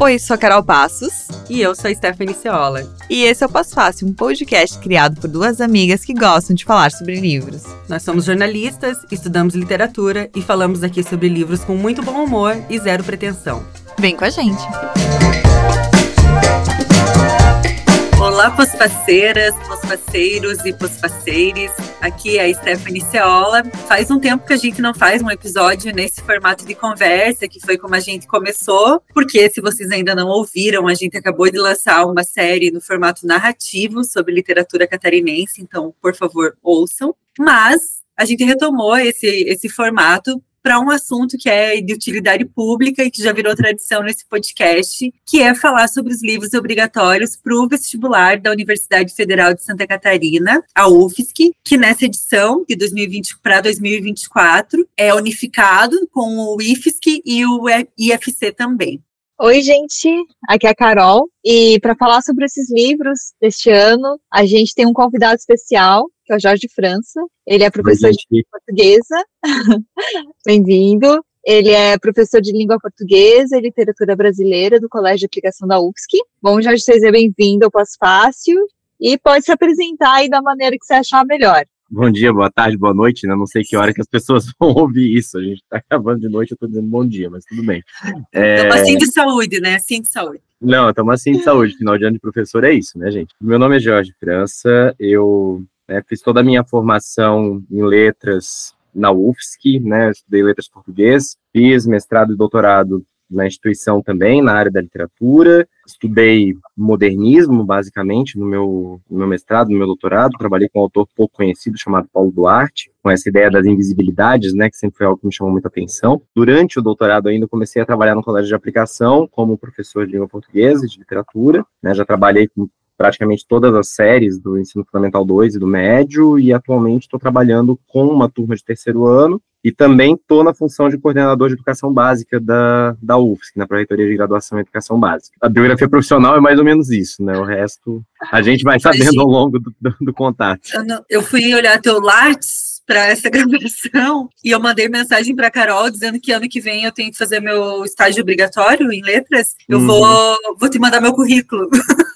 Oi, sou a Carol Passos. E eu sou a Stephanie Ceola. E esse é o Passo Fácil, um podcast criado por duas amigas que gostam de falar sobre livros. Nós somos jornalistas, estudamos literatura e falamos aqui sobre livros com muito bom humor e zero pretensão. Vem com a gente! Olá, posfaceiras, posfaceiros e posfaceires. Aqui é a Stephanie Ceola. Faz um tempo que a gente não faz um episódio nesse formato de conversa, que foi como a gente começou, porque se vocês ainda não ouviram, a gente acabou de lançar uma série no formato narrativo sobre literatura catarinense, então, por favor, ouçam. Mas a gente retomou esse, esse formato para um assunto que é de utilidade pública e que já virou tradição nesse podcast, que é falar sobre os livros obrigatórios para o vestibular da Universidade Federal de Santa Catarina, a UFSC, que nessa edição de 2020 para 2024 é unificado com o IFSC e o IFC também. Oi, gente, aqui é a Carol, e para falar sobre esses livros deste ano, a gente tem um convidado especial, que é o Jorge França. Ele é professor de portuguesa. Bem-vindo. Ele é professor de língua portuguesa e literatura brasileira do Colégio de Aplicação da UFSC. Bom, Jorge, seja bem-vindo ao Pós Fácil e pode se apresentar aí da maneira que você achar melhor. Bom dia, boa tarde, boa noite, né? Não sei que hora que as pessoas vão ouvir isso. A gente tá acabando de noite, eu tô dizendo bom dia, mas tudo bem. Estamos é... assim de saúde, né? Assim de saúde. Não, estamos assim de saúde. Final de ano de professor é isso, né, gente? Meu nome é Jorge França, eu né, fiz toda a minha formação em letras na UFSC, né? Estudei letras português, fiz mestrado e doutorado na instituição também, na área da literatura. Estudei modernismo, basicamente, no meu, no meu mestrado, no meu doutorado. Trabalhei com um autor pouco conhecido chamado Paulo Duarte, com essa ideia das invisibilidades, né, que sempre foi algo que me chamou muita atenção. Durante o doutorado ainda comecei a trabalhar no colégio de aplicação como professor de língua portuguesa e de literatura. Né, já trabalhei com praticamente todas as séries do ensino fundamental 2 e do médio, e atualmente estou trabalhando com uma turma de terceiro ano e também estou na função de coordenador de educação básica da, da UFSC, na Pró-Reitoria de Graduação em Educação Básica. A biografia profissional é mais ou menos isso, né? O resto a gente vai sabendo ao longo do, do, do contato. Eu, não, eu, fui olhar teu Lattes para essa gravação e eu mandei mensagem para Carol dizendo que ano que vem eu tenho que fazer meu estágio obrigatório em letras. Eu uhum. vou, vou te mandar meu currículo.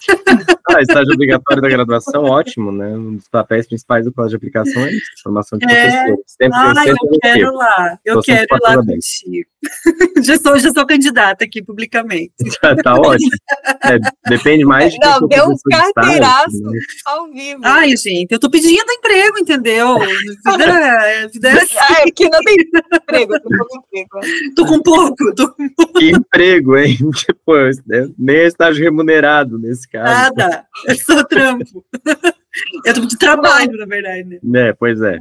Ah, estágio obrigatório da graduação, ótimo, né? Um dos papéis principais do colégio de aplicação é isso, formação de é. professores. Sempre, ah, eu, eu quero lá, eu Tô quero ir lá contigo. já, sou, já sou candidata aqui publicamente. tá ótimo. É, depende mais de Não, deu um carteiraço né? ao vivo. Ai, gente, eu tô pedindo emprego, entendeu? Vida, vida é assim. Ai, aqui não tem emprego, tô com emprego. Tô com pouco, tô com pouco. Que emprego, hein? Tipo, nem é estágio remunerado nesse caso. Nada, é só trampo. É tipo de trabalho, na verdade. Né? É, pois é.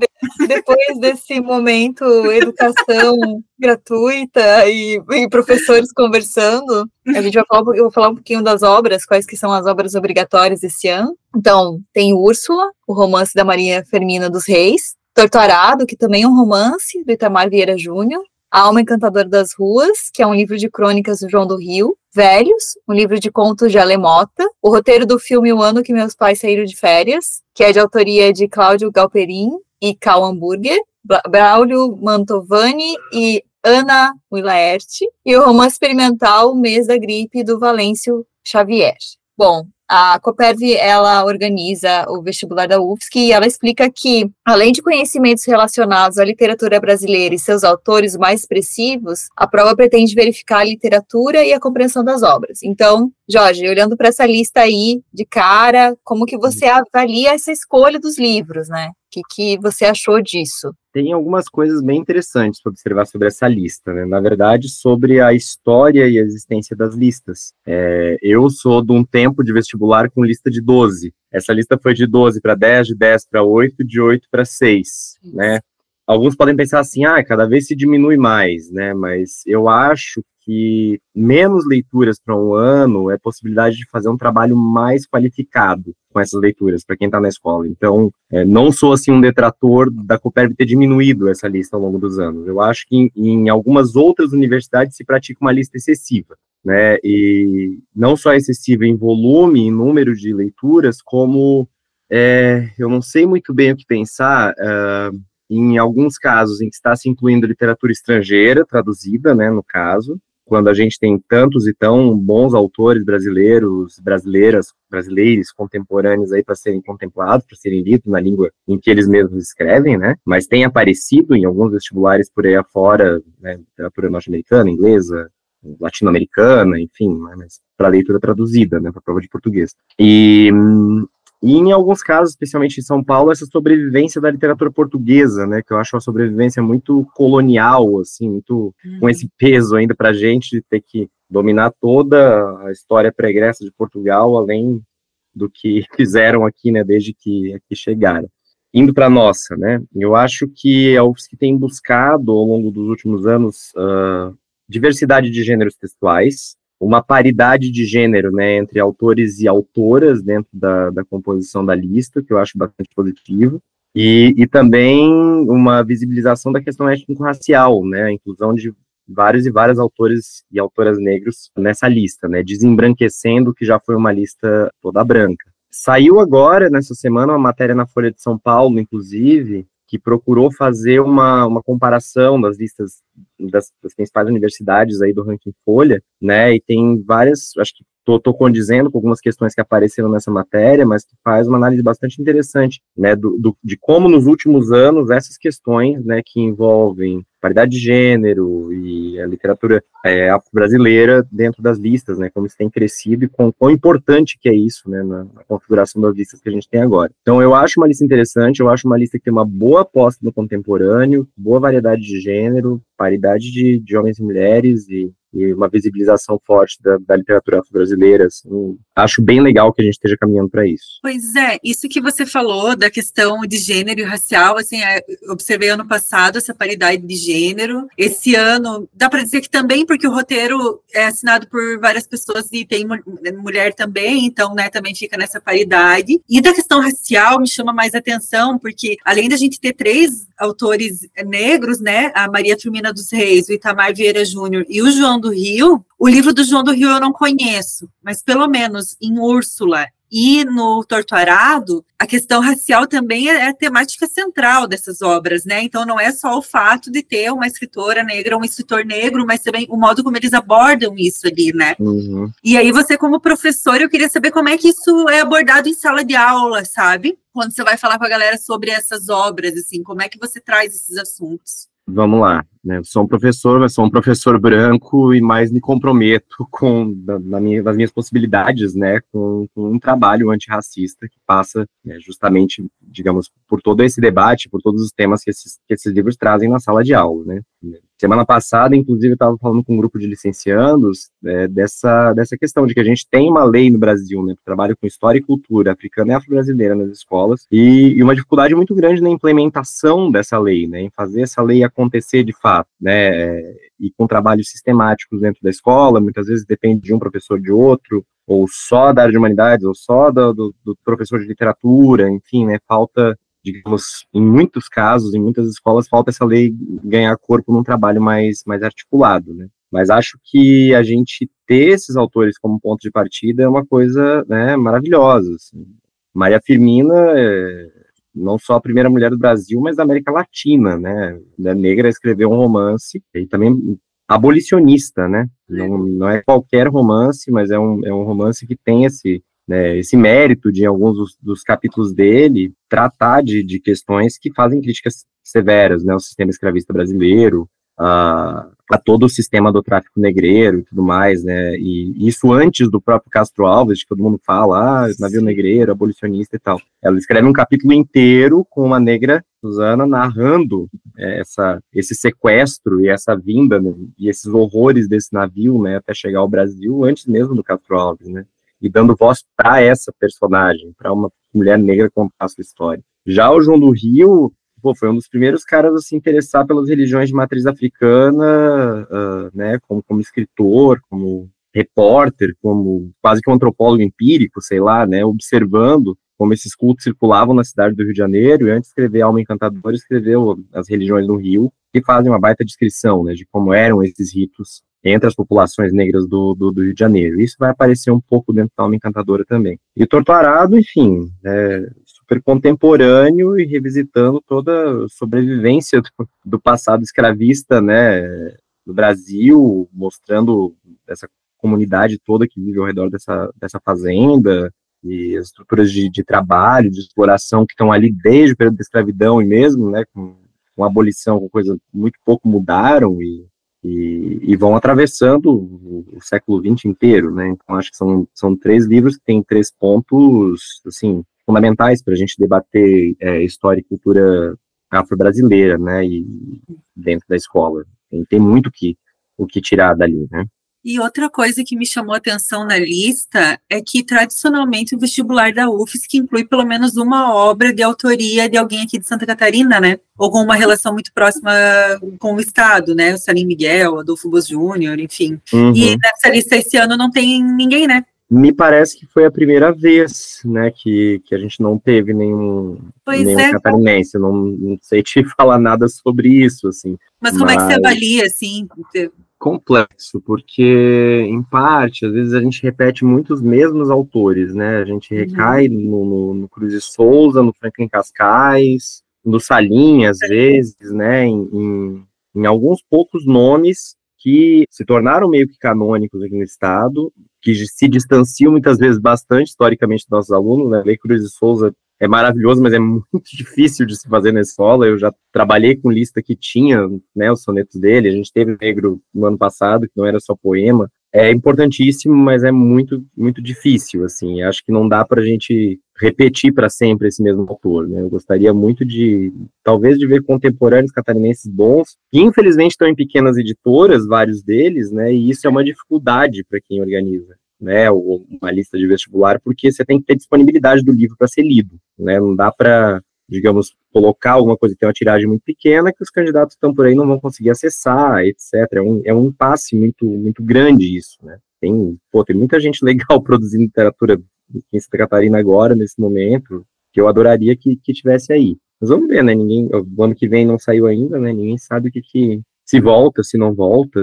Depois desse momento, educação gratuita e, e, professores conversando, a gente vai falar, eu vou falar um pouquinho das obras, quais que são as obras obrigatórias esse ano. Então, tem Úrsula, o romance da Maria Fermina dos Reis, Torturado, que também é um romance, do Itamar Vieira Júnior, A Alma Encantadora das Ruas, que é um livro de crônicas do João do Rio, Velhos, um livro de contos de Alemota, o roteiro do filme O Ano que Meus Pais Saíram de Férias, que é de autoria de Cláudio Galperin e Cal Hamburger, Braulio Mantovani e Ana Wilaert, e o romance experimental Mês da Gripe, do Valêncio Xavier. Bom, a Coperv, ela organiza o vestibular da UFSC e ela explica que, além de conhecimentos relacionados à literatura brasileira e seus autores mais expressivos, a prova pretende verificar a literatura e a compreensão das obras. Então, Jorge, olhando para essa lista aí de cara, como que você avalia essa escolha dos livros, né? O que, que você achou disso? tem algumas coisas bem interessantes para observar sobre essa lista, né? Na verdade, sobre a história e a existência das listas. É, eu sou de um tempo de vestibular com lista de 12. Essa lista foi de 12 para 10, de 10 para 8, de 8 para 6, né? Alguns podem pensar assim, ah, cada vez se diminui mais, né? Mas eu acho que menos leituras para um ano é possibilidade de fazer um trabalho mais qualificado com essas leituras para quem está na escola. Então, é, não sou assim um detrator da Coperv ter diminuído essa lista ao longo dos anos. Eu acho que em, em algumas outras universidades se pratica uma lista excessiva. Né, e não só excessiva em volume, em número de leituras, como é, eu não sei muito bem o que pensar, uh, em alguns casos em que está se incluindo literatura estrangeira, traduzida, né, no caso, quando a gente tem tantos e tão bons autores brasileiros, brasileiras, brasileiros contemporâneos aí para serem contemplados, para serem lidos na língua em que eles mesmos escrevem, né? Mas tem aparecido em alguns vestibulares por aí afora, né, literatura norte-americana, inglesa, latino-americana, enfim, né, mas para leitura traduzida, né, para prova de português. E e em alguns casos, especialmente em São Paulo, essa sobrevivência da literatura portuguesa, né, que eu acho uma sobrevivência muito colonial, assim, muito uhum. com esse peso ainda para a gente de ter que dominar toda a história pregressa de Portugal, além do que fizeram aqui, né, desde que aqui chegaram. Indo para a nossa, né, eu acho que a UFSC tem buscado, ao longo dos últimos anos, uh, diversidade de gêneros textuais, uma paridade de gênero, né, entre autores e autoras dentro da, da composição da lista, que eu acho bastante positivo, e, e também uma visibilização da questão étnico-racial, né, a inclusão de vários e várias autores e autoras negros nessa lista, né, desembranquecendo que já foi uma lista toda branca. Saiu agora, nessa semana, uma matéria na Folha de São Paulo, inclusive, que procurou fazer uma, uma comparação das listas das, das, principais universidades aí do ranking Folha, né, e tem várias, acho que tô, tô condizendo com algumas questões que apareceram nessa matéria, mas que faz uma análise bastante interessante, né, do, do de como nos últimos anos essas questões, né, que envolvem paridade de gênero e a literatura é, brasileira dentro das listas, né, como isso tem crescido e com quão importante que é isso, né, na, na, configuração das listas que a gente tem agora. Então, eu acho uma lista interessante, eu acho uma lista que tem uma boa aposta no contemporâneo, boa variedade de gênero, paridade de, de homens e mulheres e e uma visibilização forte da, da literatura brasileira. Assim, acho bem legal que a gente esteja caminhando para isso. Pois é, isso que você falou da questão de gênero e racial, assim, é, observei ano passado essa paridade de gênero. Esse ano, dá para dizer que também, porque o roteiro é assinado por várias pessoas e tem mulher também, então, né, também fica nessa paridade. E da questão racial me chama mais atenção, porque além da gente ter três autores negros, né, a Maria Firmina dos Reis, o Itamar Vieira Júnior e o João do Rio, o livro do João do Rio eu não conheço, mas pelo menos em Úrsula e no Torturado, a questão racial também é a temática central dessas obras, né? Então não é só o fato de ter uma escritora negra, um escritor negro, mas também o modo como eles abordam isso ali, né? Uhum. E aí você como professor, eu queria saber como é que isso é abordado em sala de aula, sabe? Quando você vai falar com a galera sobre essas obras, assim, como é que você traz esses assuntos? Vamos lá. Né? Eu sou um professor, mas sou um professor branco e mais me comprometo com da, minha, das minhas possibilidades, né, com, com um trabalho antirracista que passa né, justamente, digamos, por todo esse debate, por todos os temas que esses, que esses livros trazem na sala de aula, né. Semana passada, inclusive, eu estava falando com um grupo de licenciandos é, dessa, dessa questão de que a gente tem uma lei no Brasil, né, que trabalha com história e cultura africana e afro-brasileira nas escolas, e, e uma dificuldade muito grande na implementação dessa lei, né, em fazer essa lei acontecer de fato né, e com trabalhos sistemáticos dentro da escola, muitas vezes depende de um professor de outro, ou só da área de humanidades, ou só do, do, do professor de literatura, enfim, né, falta, digamos, em muitos casos, em muitas escolas, falta essa lei ganhar corpo num trabalho mais, mais articulado, né. Mas acho que a gente ter esses autores como ponto de partida é uma coisa né, maravilhosa. Assim. Maria Firmina é, não só a primeira mulher do Brasil, mas da América Latina, né? A negra escreveu um romance e também abolicionista, né? Não, não é qualquer romance, mas é um, é um romance que tem esse, né, esse mérito de, alguns dos, dos capítulos dele, tratar de, de questões que fazem críticas severas, né? O sistema escravista brasileiro, a, a todo o sistema do tráfico negreiro e tudo mais, né? E isso antes do próprio Castro Alves, que todo mundo fala, ah, navio negreiro, abolicionista e tal. Ela escreve um capítulo inteiro com uma negra, Susana, narrando é, essa, esse sequestro e essa vinda né, e esses horrores desse navio, né, até chegar ao Brasil, antes mesmo do Castro Alves, né? E dando voz para essa personagem, para uma mulher negra contar a sua história. Já o João do Rio, pô, foi um dos primeiros caras a se interessar pelas religiões de matriz africana, uh, né, como, como escritor, como repórter, como quase que um antropólogo empírico, sei lá, né, observando como esses cultos circulavam na cidade do Rio de Janeiro, e antes de escrever Alma Encantadora, escreveu as religiões do Rio, que fazem uma baita descrição, né, de como eram esses ritos entre as populações negras do, do, do Rio de Janeiro. Isso vai aparecer um pouco dentro da Alma Encantadora também. E Torturado, enfim, é, super contemporâneo e revisitando toda a sobrevivência do, do passado escravista, né, no Brasil, mostrando essa comunidade toda que vive ao redor dessa, dessa fazenda, e as estruturas de, de trabalho, de exploração que estão ali desde o período da escravidão e mesmo, né, com, com a abolição, com coisas muito pouco mudaram e, e, e vão atravessando o, o, século XX inteiro, né, então acho que são, são três livros que têm três pontos, assim, fundamentais para a gente debater é, história e cultura afro-brasileira, né, e dentro da escola. Tem, tem muito que, o que tirar dali, né. E outra coisa que me chamou a atenção na lista é que, tradicionalmente, o vestibular da UFSC inclui pelo menos uma obra de autoria de alguém aqui de Santa Catarina, né? Ou com uma relação muito próxima com o Estado, né? O Salim Miguel, Adolfo Bos Júnior, enfim. Uhum. E nessa lista esse ano não tem ninguém, né? Me parece que foi a primeira vez, né, que, que a gente não teve nenhum, pois nenhum é. catarinense. Não, não sei te falar nada sobre isso, assim. Mas como mas... é que você avalia, assim? Complexo, porque, em parte, às vezes a gente repete muitos mesmos autores, né? A gente recai uhum. no, no, no Cruz de Souza, no Franklin Cascais, no Salim, às vezes, né? Em, em, em, alguns poucos nomes que se tornaram meio que canônicos aqui no Estado, que se distanciam muitas vezes bastante historicamente dos nossos alunos, né? Lei Cruz de Souza é maravilhoso, mas é muito difícil de se fazer na escola. Eu já trabalhei com lista que tinha né, os sonetos dele. A gente teve Negro no ano passado, que não era só poema. É importantíssimo, mas é muito, muito difícil, assim. Acho que não dá para a gente repetir para sempre esse mesmo autor, né? Eu gostaria muito de, talvez, de ver contemporâneos catarinenses bons, que infelizmente estão em pequenas editoras, vários deles, né? E isso é uma dificuldade para quem organiza né, uma lista de vestibular, porque você tem que ter disponibilidade do livro para ser lido, né, não dá para, digamos, colocar alguma coisa que tem uma tiragem muito pequena que os candidatos estão por aí não vão conseguir acessar, etc. É um, é um impasse muito, muito grande isso, né. Tem, pô, tem muita gente legal produzindo literatura em Santa Catarina agora, nesse momento, que eu adoraria que, que tivesse aí. Mas vamos ver, né, ninguém, o ano que vem não saiu ainda, né, ninguém sabe o que que, se volta, se não volta,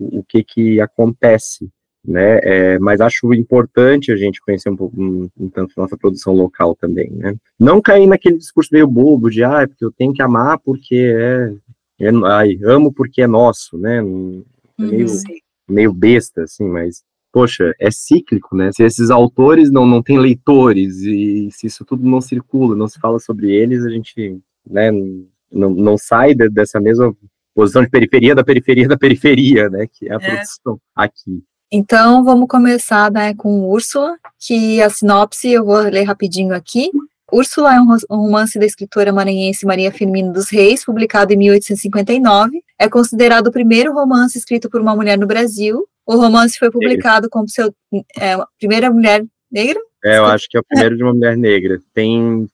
o que que acontece né? É, mas acho importante a gente conhecer um pouco, um, um tanto nossa produção local também, né? Não cair naquele discurso meio bobo de, ah, é porque eu tenho que amar porque é, é ai, amo porque é nosso, né? É uhum. meio, meio besta, assim, mas poxa, é cíclico, né? Se esses autores não, não têm leitores e se isso tudo não circula, não se fala sobre eles, a gente, né, não, não sai de, dessa mesma posição de periferia da periferia da periferia, né? Que é a é. produção aqui. Então, vamos começar né, com Úrsula, que a sinopse eu vou ler rapidinho aqui. Úrsula é um romance da escritora maranhense Maria Firmino dos Reis, publicado em 1859. É considerado o primeiro romance escrito por uma mulher no Brasil. O romance foi publicado como seu é, primeira mulher negra. É, eu acho que é o primeiro de uma mulher negra. Tem,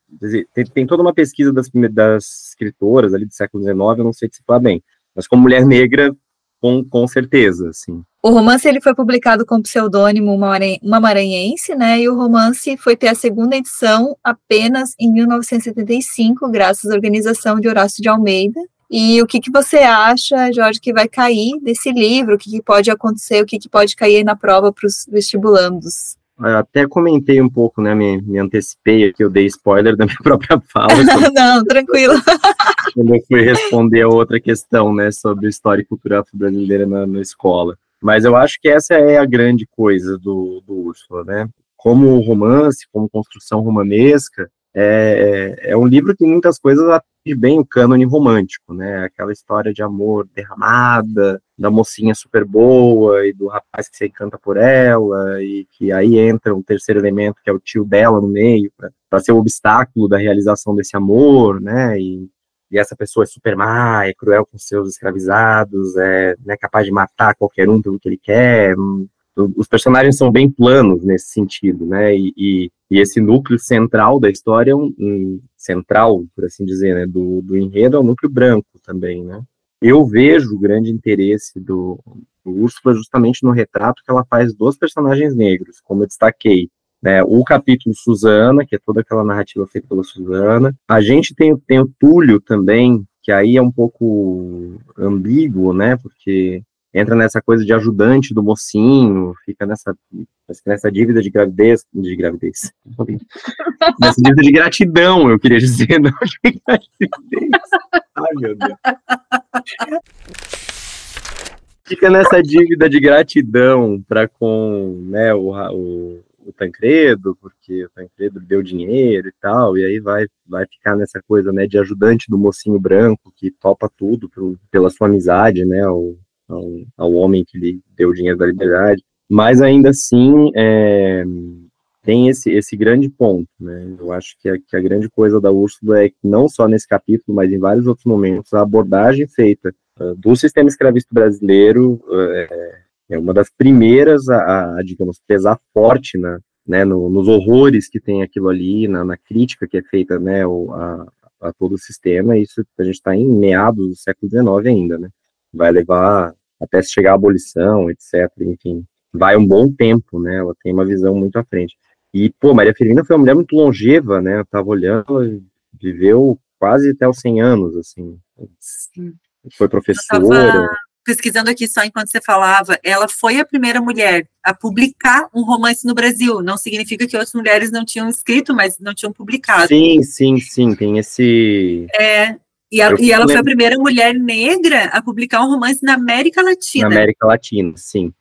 tem, tem toda uma pesquisa das, das escritoras ali do século XIX, eu não sei se falar bem, mas como mulher negra, com, com certeza, sim. O romance ele foi publicado com o pseudônimo Uma Maranhense, né? E o romance foi ter a segunda edição apenas em 1975, graças à organização de Horácio de Almeida. E o que, que você acha, Jorge, que vai cair desse livro? O que, que pode acontecer? O que, que pode cair na prova para os vestibulandos? Eu até comentei um pouco, né? Me, me antecipei aqui, eu dei spoiler da minha própria fala. Não, tranquilo. Quando eu fui responder a outra questão, né, sobre história e cultura afro-brasileira na, na escola. Mas eu acho que essa é a grande coisa do, do Úrsula, né? Como romance, como construção romanesca, é, é, é um livro que muitas coisas atende bem o cânone romântico, né? Aquela história de amor derramada, da mocinha super boa e do rapaz que se encanta por ela, e que aí entra um terceiro elemento, que é o tio dela no meio, para ser o obstáculo da realização desse amor, né? E e essa pessoa é super má, é cruel com seus escravizados, é né, capaz de matar qualquer um pelo que ele quer. Os personagens são bem planos nesse sentido, né? E, e, e esse núcleo central da história, um, um, central, por assim dizer, né, do, do enredo, é o núcleo branco também, né? Eu vejo o grande interesse do, do Úrsula justamente no retrato que ela faz dos personagens negros, como eu destaquei, né, o capítulo Suzana, que é toda aquela narrativa feita pela Suzana. A gente tem, tem o Túlio também, que aí é um pouco ambíguo, né, porque entra nessa coisa de ajudante do mocinho, fica nessa, nessa dívida de gravidez, de gravidez, nessa dívida de gratidão, eu queria dizer, não de gravidez. Ai, meu Deus. Fica nessa dívida de gratidão para com né, o, o, o Tancredo, porque o Tancredo deu dinheiro e tal, e aí vai, vai ficar nessa coisa né, de ajudante do mocinho branco que topa tudo pro, pela sua amizade, né, ao, ao, ao, homem que lhe deu o dinheiro da liberdade. Mas ainda assim, é, tem esse, esse grande ponto, né? Eu acho que a, que a grande coisa da Úrsula é que não só nesse capítulo, mas em vários outros momentos, a abordagem feita uh, do sistema escravista brasileiro uh, uma das primeiras a, a digamos, pesar forte na, né, no, nos horrores que tem aquilo ali, na, na crítica que é feita né, a, a, todo o sistema, isso a gente está em meados do século XIX ainda, né? Vai levar até chegar à abolição, etc. Enfim, vai um bom tempo, né? Ela tem uma visão muito à frente. E, pô, Maria Firmina foi uma mulher muito longeva, né? Eu tava olhando, viveu quase até os 100 anos, assim. Sim. Foi professora pesquisando aqui só enquanto você falava, ela foi a primeira mulher a publicar um romance no Brasil. Não significa que outras mulheres não tinham escrito, mas não tinham publicado. Sim, sim, sim, tem esse. É. E, a, e ela foi a primeira mulher negra a publicar um romance na América Latina. Na América Latina, sim.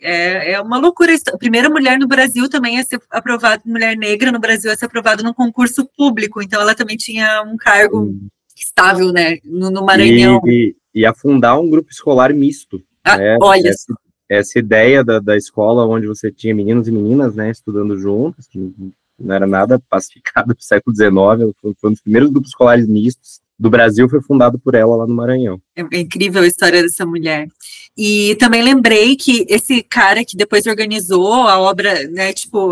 É, é uma loucura. A primeira mulher no Brasil também a ser aprovada, mulher negra no Brasil a ser aprovada num concurso público. Então ela também tinha um cargo hum. estável, né, no, no Maranhão. E, e afundar um grupo escolar misto. Ah, né? Olha essa, essa ideia da, da escola onde você tinha meninos e meninas, né, estudando juntos, que não era nada pacificado no século XIX, foi, foi um dos primeiros grupos escolares mistos do Brasil, foi fundado por ela lá no Maranhão. É, é incrível a história dessa mulher. E também lembrei que esse cara que depois organizou a obra, né, tipo,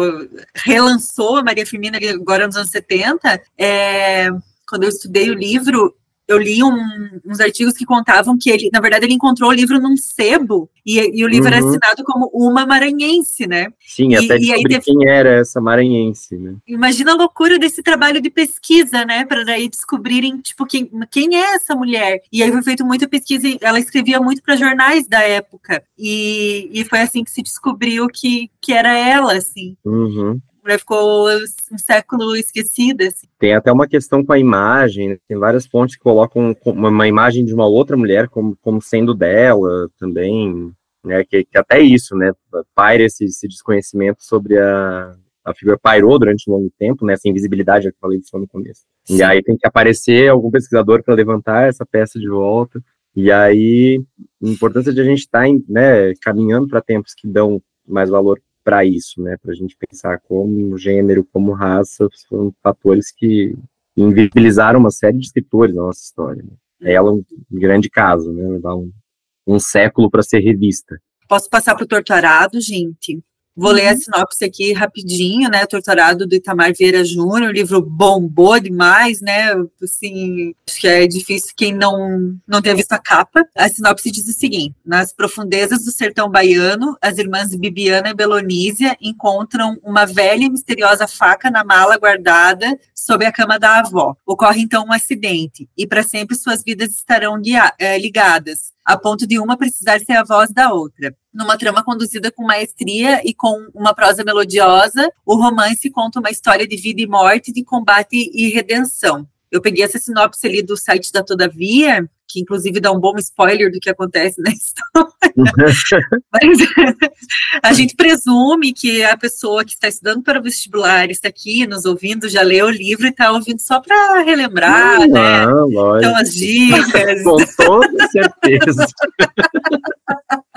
relançou a Maria Firmina agora nos anos 70, é, quando eu estudei o livro, eu li um, uns artigos que contavam que ele, na verdade, ele encontrou o livro num sebo e, e o livro uhum. era assinado como uma maranhense, né? Sim, até e, descobrir teve... quem era essa maranhense, né? Imagina a loucura desse trabalho de pesquisa, né? Para daí descobrirem, tipo, quem, quem é essa mulher? E aí foi feita muita pesquisa, ela escrevia muito para jornais da época e, e foi assim que se descobriu que, que era ela, assim. Uhum mulher ficou um século esquecida. Assim. Tem até uma questão com a imagem, né? tem várias fontes que colocam uma imagem de uma outra mulher como, como sendo dela também, né? Que, que até isso, né? Paira esse, esse desconhecimento sobre a, a figura pairou durante um longo tempo, né? Essa invisibilidade que eu falei disso no começo. Sim. E aí tem que aparecer algum pesquisador para levantar essa peça de volta. E aí, a importância de a gente estar tá, né, caminhando para tempos que dão mais valor para isso, né? Para a gente pensar como gênero, como raça, foram fatores que invisibilizaram uma série de escritores na nossa história. Né? Ela é um grande caso, né? Levar um, um século para ser revista. Posso passar para o Torturado, gente? Vou uhum. ler a uhum. sinopse aqui rapidinho, né? Torturado do Itamar Vieira Júnior, livro bombou demais, né? Assim, acho que é difícil quem não, não tenha visto a capa. A sinopse diz o seguinte: nas profundezas do sertão baiano, as irmãs Bibiana e Belonísia encontram uma velha e misteriosa faca na mala guardada sob a cama da avó. Ocorre então um acidente, e para sempre suas vidas estarão é, ligadas a ponto de uma precisar ser a voz da outra. Numa trama conduzida com maestria e com uma prosa melodiosa, o romance conta uma história de vida e morte, de combate e redenção. Eu peguei essa sinopse ali do site da Todavia, que inclusive dá um bom spoiler do que acontece na história. Mas a gente presume que a pessoa que está estudando para o vestibular está aqui nos ouvindo, já leu o livro e está ouvindo só para relembrar, não, né? Lógico. Então, as dicas. Com toda certeza.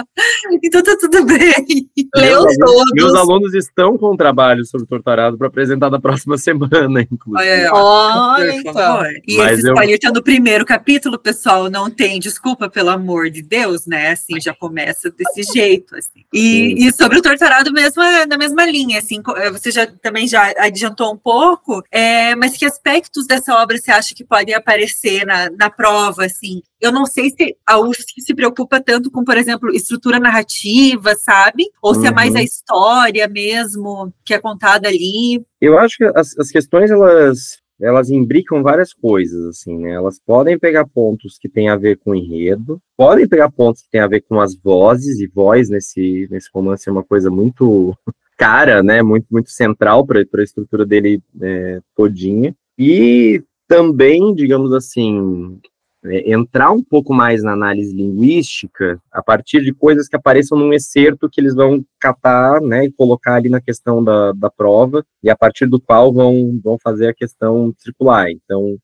então tá tudo bem. Leu todos. Meus alunos estão com um trabalho sobre o torturado para apresentar na próxima semana, inclusive. Olha, então. E Mas esse spoiler eu... tá no primeiro capítulo, pessoal, não tem desculpa, pelo amor de Deus, né? Assim, já começa desse jeito, assim. E, e sobre o torturado mesmo, é na mesma linha, assim, é, você já também já adiantou um pouco, é, mas que aspectos dessa obra você acha que podem aparecer na, na prova, assim? Eu não sei se a UFSC se preocupa tanto com, por exemplo, estrutura narrativa, sabe? Ou se é mais a uhum. história mesmo que é contada ali. Eu acho que as, as questões, elas elas imbricam várias coisas, assim, né? Elas podem pegar pontos que têm a ver com enredo, podem pegar pontos que têm a ver com as vozes, e voz nesse, nesse romance é uma coisa muito cara, né? Muito, muito central para a estrutura dele é, todinha. E também, digamos assim, entrar um pouco mais na análise linguística a partir de coisas que apareçam num excerto que eles vão catar, né, e colocar ali na questão da, da prova, e a partir do qual vão, vão fazer a questão circular. Então,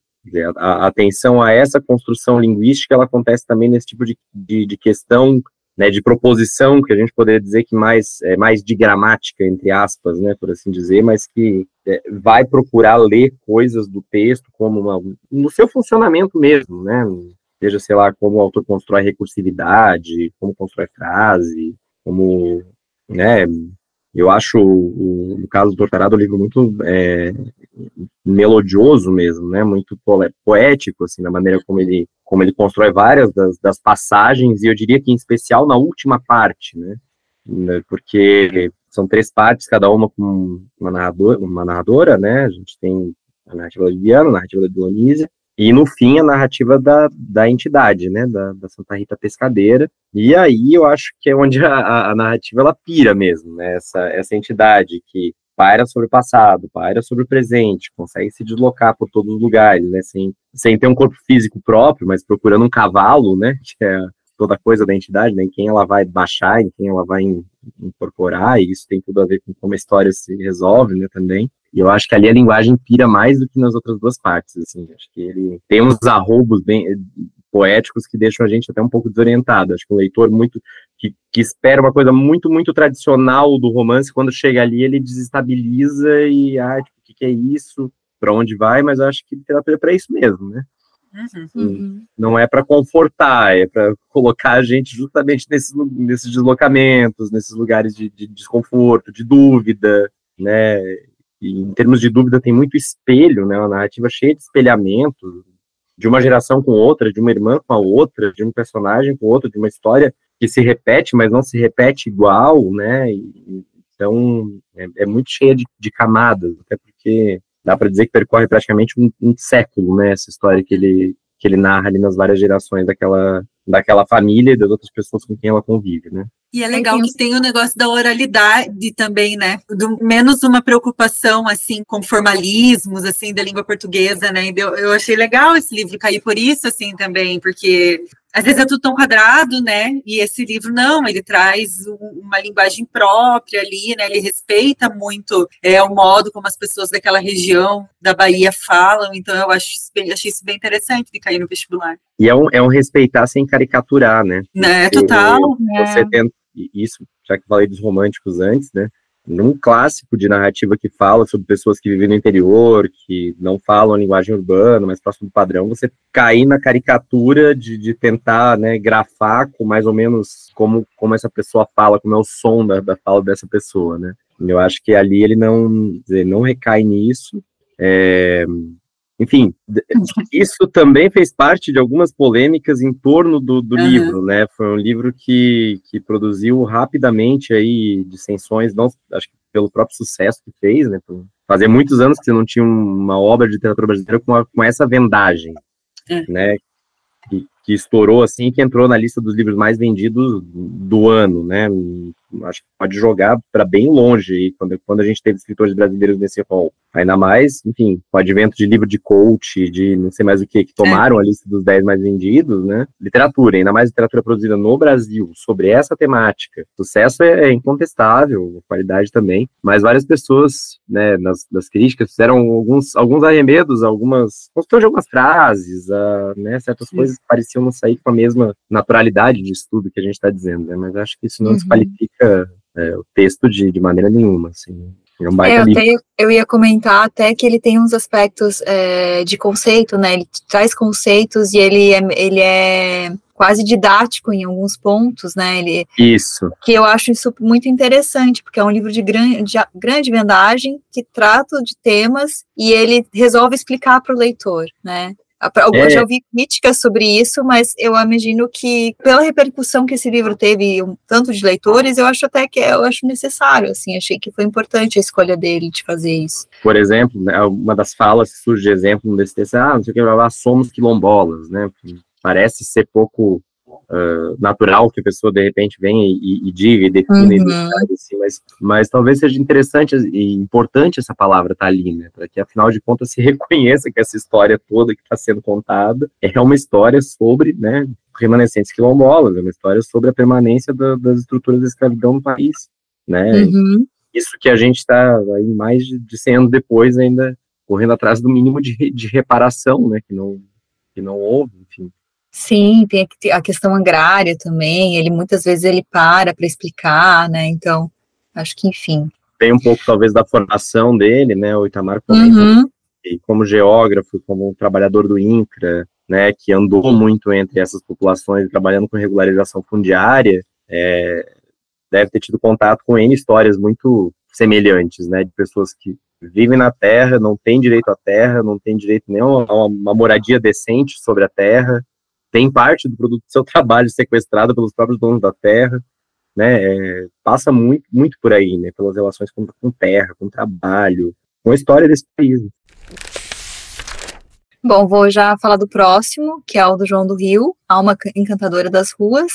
a, a atenção a essa construção linguística, ela acontece também nesse tipo de, de, de questão né, de proposição, que a gente poderia dizer que mais é mais de gramática, entre aspas, né, por assim dizer, mas que é, vai procurar ler coisas do texto como uma, no seu funcionamento mesmo, né, seja, sei lá, como o autor constrói recursividade, como constrói frase, como, né, eu acho, o, caso do Torturado, o livro muito é, melodioso mesmo, né, muito poético, assim, na maneira como ele como ele constrói várias das, das, passagens, e eu diria que em especial na última parte, né? Porque são três partes, cada uma com uma narradora, uma narradora né? A gente tem a narrativa da Viviana, a narrativa da Dionísia, e no fim a narrativa da, da entidade, né? Da, da Santa Rita Pescadeira. E aí eu acho que é onde a, a narrativa ela pira mesmo, né? Essa, essa entidade que paira sobre o passado, paira sobre o presente, consegue se deslocar por todos os lugares, né, sem, sem ter um corpo físico próprio, mas procurando um cavalo, né, que é toda coisa da entidade, né, em quem ela vai baixar, em quem ela vai incorporar, e isso tem tudo a ver com como a história se resolve, né, também. E eu acho que ali a linguagem pira mais do que nas outras duas partes, assim, acho que ele tem uns arrobos bem poéticos que deixam a gente até um pouco desorientado. Acho que o leitor muito que, que espera uma coisa muito, muito tradicional do romance, quando chega ali ele desestabiliza e, ah, tipo, o que, que é isso? Para onde vai? Mas acho que literatura é para isso mesmo, né? Uhum. uhum. Não é para confortar, é para colocar a gente justamente nesses, nesses deslocamentos, nesses lugares de, de desconforto, de dúvida, né? E em termos de dúvida, tem muito espelho, né? Uma narrativa cheia de espelhamentos, de uma geração com outra, de uma irmã com a outra, de um personagem com outro, de uma história que se repete, mas não se repete igual, né? E, então, é, é, muito cheia de, de, camadas, até porque dá para dizer que percorre praticamente um, um, século, né? Essa história que ele, que ele narra ali nas várias gerações daquela, daquela família e das outras pessoas com quem ela convive, né? E é legal que tem o negócio da oralidade também, né? Do, menos uma preocupação, assim, com formalismos, assim, da língua portuguesa, né? Eu, eu achei legal esse livro cair por isso, assim, também, porque às vezes é tudo tão quadrado, né? E esse livro não, ele traz uma linguagem própria ali, né? Ele respeita muito é, o modo como as pessoas daquela região da Bahia falam. Então eu acho isso bem, achei isso bem interessante de cair no vestibular. E é um, é um respeitar sem caricaturar, né? Né, total. Você né? tenta isso, já que falei dos românticos antes, né? Num clássico de narrativa que fala sobre pessoas que vivem no interior, que não falam a linguagem urbana, mas próximo do padrão, você cair na caricatura de, de tentar né, grafar com mais ou menos como, como essa pessoa fala, como é o som da, da fala dessa pessoa, né? Eu acho que ali ele não, dizer, não recai nisso. É, enfim, isso também fez parte de algumas polêmicas em torno do, do uhum. livro, né? Foi um livro que, que produziu rapidamente aí dissensões, não acho que pelo próprio sucesso que fez, né? Fazia muitos anos que você não tinha uma obra de literatura brasileira com, a, com essa vendagem, é. né? Que, que estourou assim, que entrou na lista dos livros mais vendidos do ano, né? Acho que pode jogar para bem longe aí, quando, quando a gente teve escritores brasileiros nesse rol. Ainda mais, enfim, com o advento de livro de coach, de não sei mais o que, que tomaram é. a lista dos 10 mais vendidos, né? Literatura, ainda mais literatura produzida no Brasil, sobre essa temática. Sucesso é, é incontestável, qualidade também, mas várias pessoas, né, nas, nas críticas, fizeram alguns, alguns arremedos, algumas, construção de algumas frases, uh, né, certas Sim. coisas pareciam não sair com a mesma naturalidade de estudo que a gente está dizendo, né? Mas acho que isso não uhum. desqualifica é, o texto de, de maneira nenhuma, assim. É um é, eu, tenho, eu, ia comentar até que ele tem uns aspectos é, de conceito, né? Ele traz conceitos e ele é, ele é quase didático em alguns pontos, né? Ele, isso. Que eu acho isso muito interessante, porque é um livro de grande, de grande vendagem que trata de temas e ele resolve explicar para o leitor, né? Eu é. já ouvi críticas sobre isso, mas eu imagino que pela repercussão que esse livro teve, um tanto de leitores, eu acho até que eu acho necessário, assim, achei que foi importante a escolha dele de fazer isso. Por exemplo, né, uma das falas que surge de exemplo desse texto, ah, não sei o que, lá, somos quilombolas, né? Parece ser pouco uh, natural que a pessoa de repente venha e, e diga e defina uhum. assim, mas, mas talvez seja interessante e importante essa palavra estar tá ali, né, para que afinal de contas se reconheça que essa história toda que está sendo contada é uma história sobre, né, remanescentes quilombolas, é uma história sobre a permanência da, das estruturas da escravidão no país, né, uhum. isso que a gente está aí mais de 100 anos depois ainda correndo atrás do mínimo de, de reparação, né, que não que não houve, enfim. Sim, tem a questão agrária também, ele muitas vezes ele para para explicar, né, então, acho que enfim. Tem um pouco, talvez, da formação dele, né, o Itamar comenta, uhum. como geógrafo, como trabalhador do INCRA, né, que andou muito entre essas populações, trabalhando com regularização fundiária, é, deve ter tido contato com N histórias muito semelhantes, né, de pessoas que vivem na terra, não têm direito à terra, não têm direito nem a uma, uma moradia decente sobre a terra, tem parte do produto do seu trabalho sequestrado pelos próprios donos da terra, né, é, passa muito, muito por aí, né, pelas relações com, com terra, com trabalho, com a história desse país. Bom, vou já falar do próximo, que é o do João do Rio, Alma Encantadora das Ruas,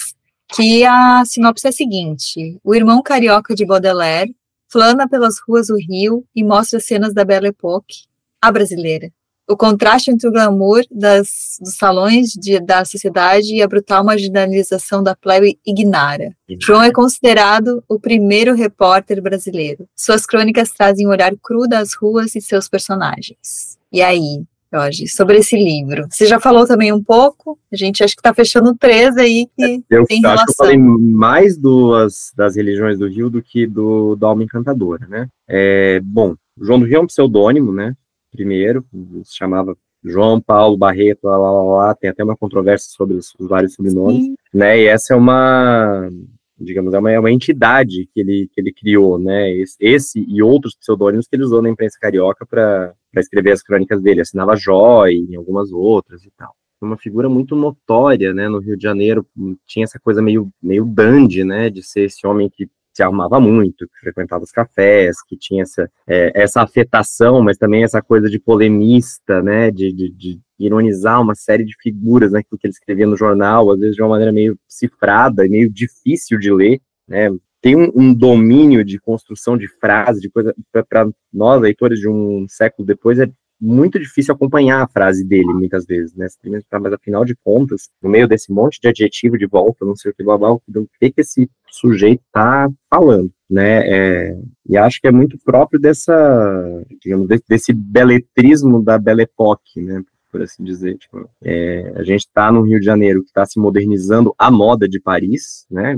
que a sinopse é a seguinte: o irmão carioca de Baudelaire flana pelas ruas do Rio e mostra cenas da Belle Époque, a brasileira o contraste entre o glamour das, dos salões de, da sociedade e a brutal marginalização da plebe ignara. João é considerado o primeiro repórter brasileiro. Suas crônicas trazem um olhar cru das ruas e seus personagens. E aí, Jorge, sobre esse livro? Você já falou também um pouco, a gente acho que está fechando três aí que eu tem relação. acho que eu falei mais duas das religiões do Rio do que do, do Alma Encantadora, né? É, bom, João do Rio é um pseudônimo, né? Primeiro, se chamava João Paulo Barreto, lá, lá, lá, lá, tem até uma controvérsia sobre os, os vários sobrenomes, Sim. né, e essa é uma, digamos, é uma, é uma entidade que ele, que ele criou, né, esse, esse e outros pseudônimos que ele usou na imprensa carioca para escrever as crônicas dele, assinava Jó e algumas outras e tal. Uma figura muito notória, né, no Rio de Janeiro, tinha essa coisa meio, meio dandy, né, de ser esse homem que se arrumava muito, que frequentava os cafés, que tinha essa, é, essa afetação, mas também essa coisa de polemista, né, de, de, de, ironizar uma série de figuras, né, que ele escrevia no jornal, às vezes de uma maneira meio cifrada meio difícil de ler, né, tem um, um domínio de construção de frase, de coisa, para nós, leitores de um século depois, é muito difícil acompanhar a frase dele, muitas vezes, né? Mas afinal de contas, no meio desse monte de adjetivo de volta, não sei o que, blá, o que, que esse sujeito está falando, né? É, e acho que é muito próprio dessa, digamos, desse beletrismo da Belle Époque, né? Por assim dizer. Tipo, é, a gente está no Rio de Janeiro que está se modernizando a moda de Paris, né?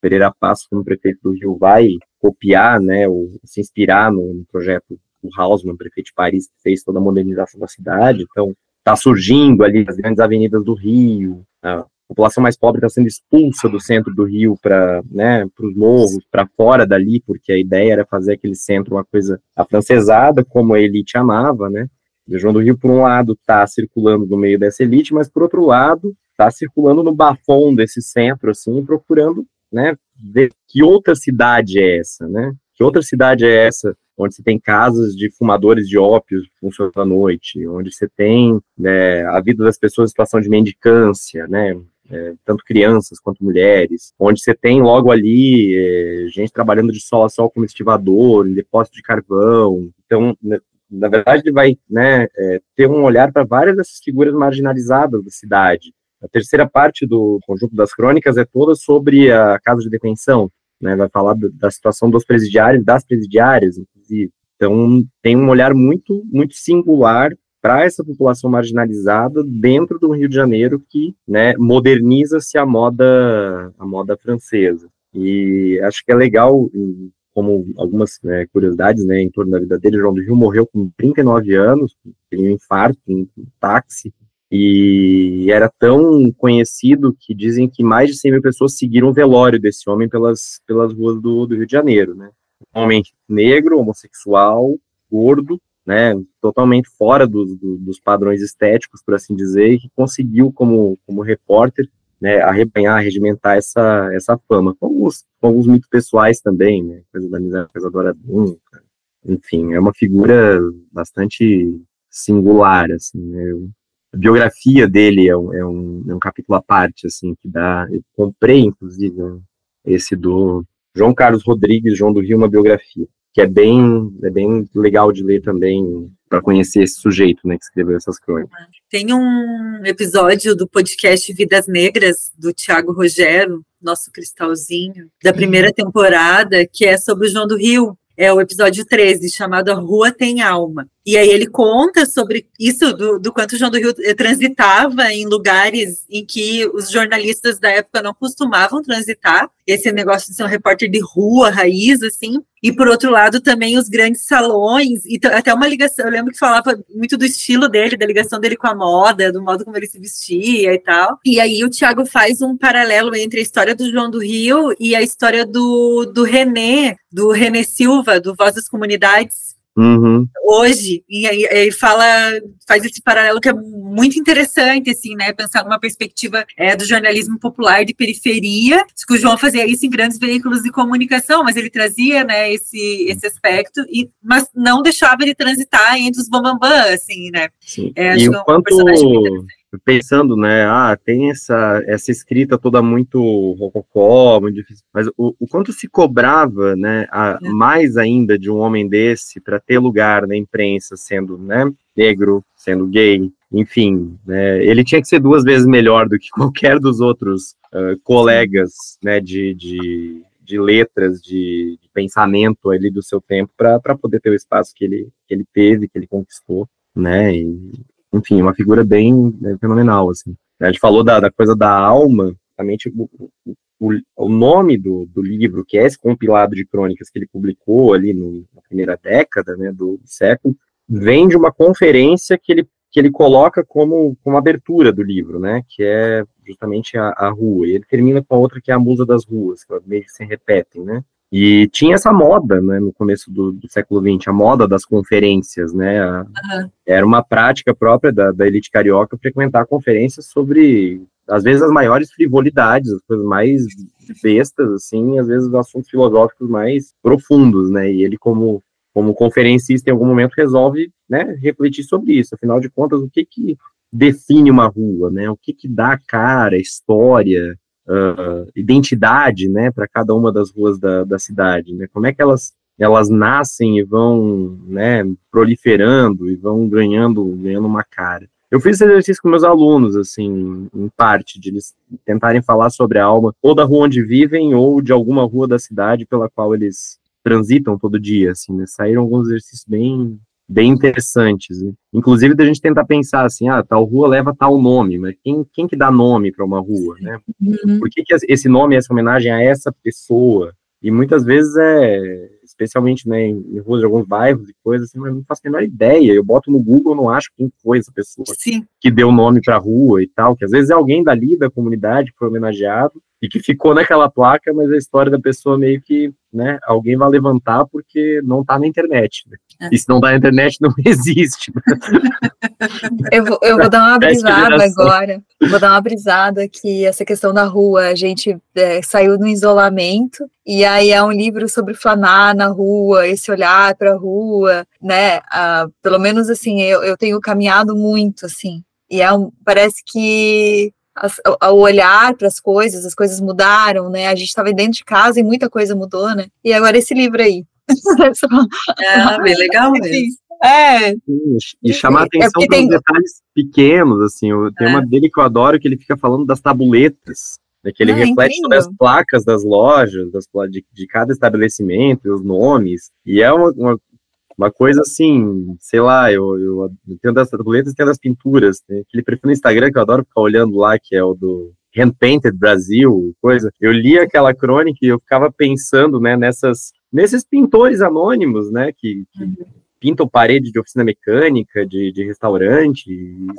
Pereira Passo, como prefeito do Rio, vai copiar, né, ou se inspirar no, no projeto o Hausmann, prefeito de Paris, que fez toda a modernização da cidade, então está surgindo ali as grandes avenidas do Rio, a população mais pobre está sendo expulsa do centro do Rio para né, os morros, para fora dali, porque a ideia era fazer aquele centro uma coisa afrancesada, como a elite amava, né? O João do Rio, por um lado, está circulando no meio dessa elite, mas por outro lado, está circulando no bafão desse centro, assim, procurando, né, ver que outra cidade é essa, né? Que outra cidade é essa onde você tem casas de fumadores de ópios funcionando à noite, onde você tem né, a vida das pessoas em situação de mendicância, né, é, tanto crianças quanto mulheres, onde você tem logo ali é, gente trabalhando de sol a sol como estivador, em depósito de carvão. Então, né, na verdade, ele vai né, é, ter um olhar para várias dessas figuras marginalizadas da cidade. A terceira parte do conjunto das crônicas é toda sobre a casa de detenção, né, vai falar da situação dos presidiários, das presidiárias, inclusive. Então, tem um olhar muito, muito singular para essa população marginalizada dentro do Rio de Janeiro que né, moderniza-se a moda, a moda francesa. E acho que é legal, como algumas né, curiosidades né, em torno da vida dele, João do Rio morreu com 39 anos, teve um infarto, um táxi, e era tão conhecido que dizem que mais de 100 mil pessoas seguiram o velório desse homem pelas, pelas ruas do, do Rio de Janeiro, né? Homem negro, homossexual, gordo, né, totalmente fora dos, dos padrões estéticos, por assim dizer, e que conseguiu, como, como repórter, né, arrebanhar, arregimentar essa, essa fama, com alguns, com alguns mitos pessoais também, né, coisa da amizade, coisa da nunca, enfim, é uma figura bastante singular, assim, né, a biografia dele é um, é um, é um capítulo à parte, assim, que dá, eu comprei, inclusive, esse do João Carlos Rodrigues, João do Rio, uma biografia, que é bem, é bem legal de ler também, para conhecer esse sujeito, né, que escreveu essas crônicas. Tem um episódio do podcast Vidas Negras, do Tiago Rogero, nosso cristalzinho, da primeira temporada, que é sobre o João do Rio, é o episódio 13, chamado A Rua Tem Alma. E aí ele conta sobre isso, do, do quanto o João do Rio transitava em lugares em que os jornalistas da época não costumavam transitar. Esse negócio de ser um repórter de rua, raiz, assim. E por outro lado, também os grandes salões, e até uma ligação, eu lembro que falava muito do estilo dele, da ligação dele com a moda, do modo como ele se vestia e tal. E aí o Tiago faz um paralelo entre a história do João do Rio e a história do, do René, do René Silva, do Voz das Comunidades, Uhum. hoje, e aí, fala, faz esse paralelo que é muito interessante, assim, né, pensar numa perspectiva é, do jornalismo popular de periferia, que o João fazia isso em grandes veículos de comunicação, mas ele trazia, né, esse, esse aspecto, e, mas não deixava ele transitar entre os bambambam, assim, né. Sim. É, e o é um pensando, né, ah, tem essa, essa escrita toda muito rococó, muito difícil, mas o, o quanto se cobrava, né, a, é. mais ainda de um homem desse para ter lugar na imprensa, sendo, né, negro, sendo gay, enfim, né, ele tinha que ser duas vezes melhor do que qualquer dos outros uh, colegas, né, de, de, de letras, de, de, pensamento ali do seu tempo para poder ter o espaço que ele, que ele teve, que ele conquistou, né, e, enfim, uma figura bem né, fenomenal, assim. A gente falou da, da coisa da alma, realmente o, o, o, nome do, do livro, que é esse compilado de crônicas que ele publicou ali no, na primeira década, né, do século, vem de uma conferência que ele, que ele coloca como, como abertura do livro, né, que é justamente a, a rua, e ele termina com a outra que é a musa das ruas, que meio que se repetem, né, e tinha essa moda, né, no começo do, do século XX, a moda das conferências, né, a, uhum. era uma prática própria da, da elite carioca frequentar conferências sobre, às vezes, as maiores frivolidades, as coisas mais bestas, assim, às vezes, assuntos filosóficos mais profundos, né, e ele, como, como conferencista, em algum momento, resolve, né, refletir sobre isso, afinal de contas, o que que define uma rua, né, o que que dá cara, história, uh, identidade, né, para cada uma das ruas da, da cidade, né? Como é que elas elas nascem e vão, né, proliferando e vão ganhando, ganhando uma cara. Eu fiz esse exercício com meus alunos, assim, em parte, de eles tentarem falar sobre a alma, ou da rua onde vivem, ou de alguma rua da cidade pela qual eles transitam todo dia, assim, né? Saíram alguns exercícios bem, bem interessantes. Inclusive da gente tentar pensar assim, ah, tal rua leva tal nome, mas quem, quem que dá nome para uma rua, né? Uhum. Por que, que esse nome essa homenagem a essa pessoa? E muitas vezes é, especialmente né, em ruas de alguns bairros e coisas assim, mas não faço a menor ideia. Eu boto no Google, não acho quem foi essa pessoa Sim. que deu nome para a rua e tal, que às vezes é alguém dali da comunidade que foi homenageado e que ficou naquela placa, mas a história da pessoa meio que, né, alguém vai levantar porque não tá na internet. Né? É. E se não tá na internet, não existe. eu, vou, eu vou dar uma brisada agora. Vou dar uma brisada que essa questão da rua, a gente é, saiu no isolamento, e aí é um livro sobre flanar na rua, esse olhar para a rua, né? Ah, pelo menos assim, eu, eu tenho caminhado muito, assim. E é um, parece que o olhar para as coisas, as coisas mudaram, né? A gente estava dentro de casa e muita coisa mudou, né? E agora esse livro aí. é, bem legal mesmo. É. E chamar é atenção é para tem... detalhes pequenos, assim. O tema é. dele que eu adoro, que ele fica falando das tabuletas, né, que ele ah, reflete incrível. sobre as placas das lojas, das, de, de cada estabelecimento, os nomes. E é uma, uma uma coisa assim, sei lá, eu, eu, eu tenho das tabuletas e tenho das pinturas. Tem aquele perfil no Instagram que eu adoro ficar olhando lá, que é o do Hand Painted Brasil, coisa. Eu li aquela crônica e eu ficava pensando, né, nessas, nesses pintores anônimos, né, que, que uhum pintam parede de oficina mecânica, de, de restaurante,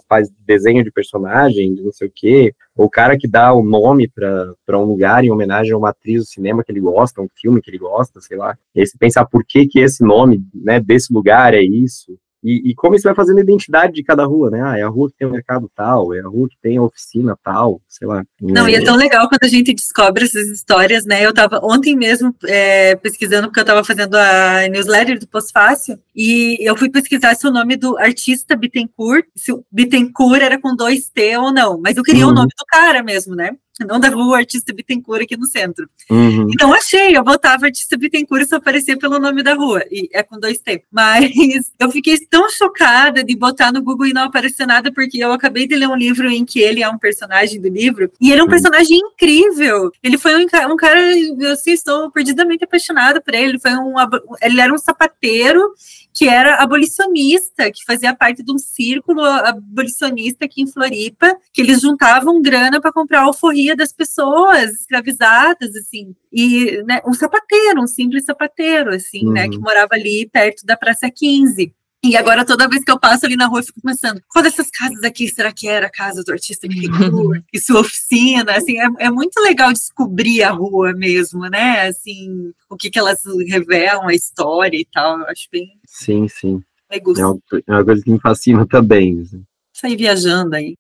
faz desenho de personagem, de não sei o quê, o cara que dá o nome para um lugar em homenagem a uma atriz do cinema que ele gosta, um filme que ele gosta, sei lá. E aí você pensar por que que esse nome, né, desse lugar é isso, E, e, como isso vai fazendo a identidade de cada rua, né? Ah, é a rua que tem o mercado tal, é a rua que tem a oficina tal, sei lá. Não, e é tão legal quando a gente descobre essas histórias, né? Eu tava ontem mesmo é, pesquisando, porque eu tava fazendo a newsletter do Pós-Fácil, e eu fui pesquisar se o nome do artista Bittencourt, se o Bittencourt era com dois T ou não, mas eu queria uhum. o nome do cara mesmo, né? Não da rua Artista Bittencourt aqui no centro. Uhum. Então achei, eu botava Artista Bittencourt e só aparecia pelo nome da rua, e é com dois T. Mas eu fiquei tão chocada de botar no Google e não aparecer nada, porque eu acabei de ler um livro em que ele é um personagem do livro, e ele é um uhum. personagem incrível. Ele foi um, um cara, eu assim, estou perdidamente apaixonada por ele. Ele foi um, ele era um sapateiro que era abolicionista, que fazia parte de um círculo abolicionista aqui em Floripa, que eles juntavam grana para comprar a alforria das pessoas escravizadas, assim. E né, um sapateiro, um simples sapateiro, assim, uhum. né, que uhum. morava ali perto da Praça 15. E agora, toda vez que eu passo ali na rua, eu fico pensando, qual dessas casas aqui será que era a casa do artista Bittencourt? e sua oficina? Assim, é, é, muito legal descobrir a rua mesmo, né? Assim, o que, que elas revelam, a história e tal. Eu acho bem. Sim, sim. É uma, é uma coisa que me fascina também. Assim. Sair viajando aí.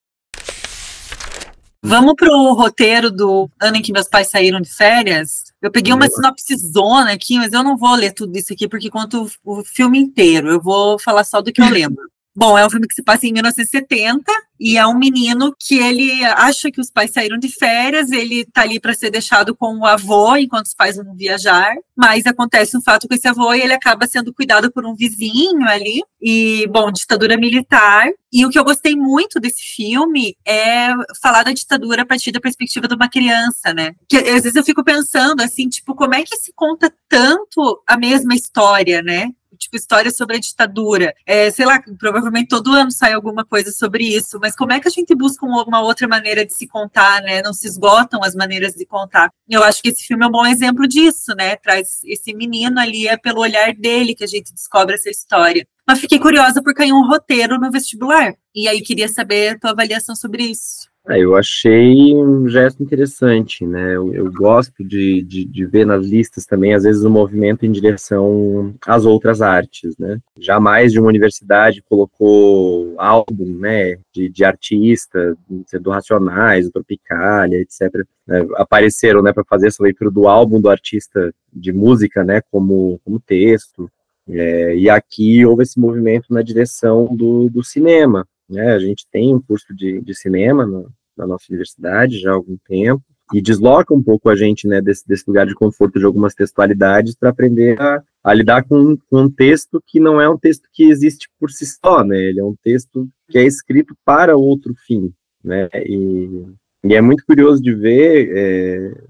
Vamos pro roteiro do ano em que meus pais saíram de férias. Eu peguei uma sinopse zona aqui, mas eu não vou ler tudo isso aqui porque conta o, o filme inteiro. Eu vou falar só do que eu lembro. Bom, é um filme que se passa em 1970 e é um menino que ele acha que os pais saíram de férias, ele tá ali para ser deixado com o avô enquanto os pais vão viajar, mas acontece um fato com esse avô e ele acaba sendo cuidado por um vizinho ali. E, bom, ditadura militar. E o que eu gostei muito desse filme é falar da ditadura a partir da perspectiva de uma criança, né? Que às vezes eu fico pensando assim, tipo, como é que se conta tanto a mesma história, né? Tipo, história sobre a ditadura. É, sei lá, provavelmente todo ano sai alguma coisa sobre isso, mas como é que a gente busca uma outra maneira de se contar, né? Não se esgotam as maneiras de contar. Eu acho que esse filme é um bom exemplo disso, né? Traz esse menino ali, é pelo olhar dele que a gente descobre essa história. Mas fiquei curiosa por cair um roteiro no vestibular. E aí queria saber a tua avaliação sobre isso. É, eu achei um gesto interessante, né? Eu, eu gosto de, de, de, ver nas listas também, às vezes, o um movimento em direção às outras artes, né? Jamais de uma universidade colocou álbum, né, de, de artista, do Racionais, do Tropicália, etc. Né? Apareceram, né, para fazer essa leitura do álbum do artista de música, né, como, como texto. É, e aqui houve esse movimento na direção do, do cinema, né, a gente tem um curso de, de cinema no, na nossa universidade já há algum tempo, e desloca um pouco a gente né, desse, desse lugar de conforto de algumas textualidades para aprender a, a lidar com, com, um texto que não é um texto que existe por si só, né? Ele é um texto que é escrito para outro fim, né? E, e é muito curioso de ver é,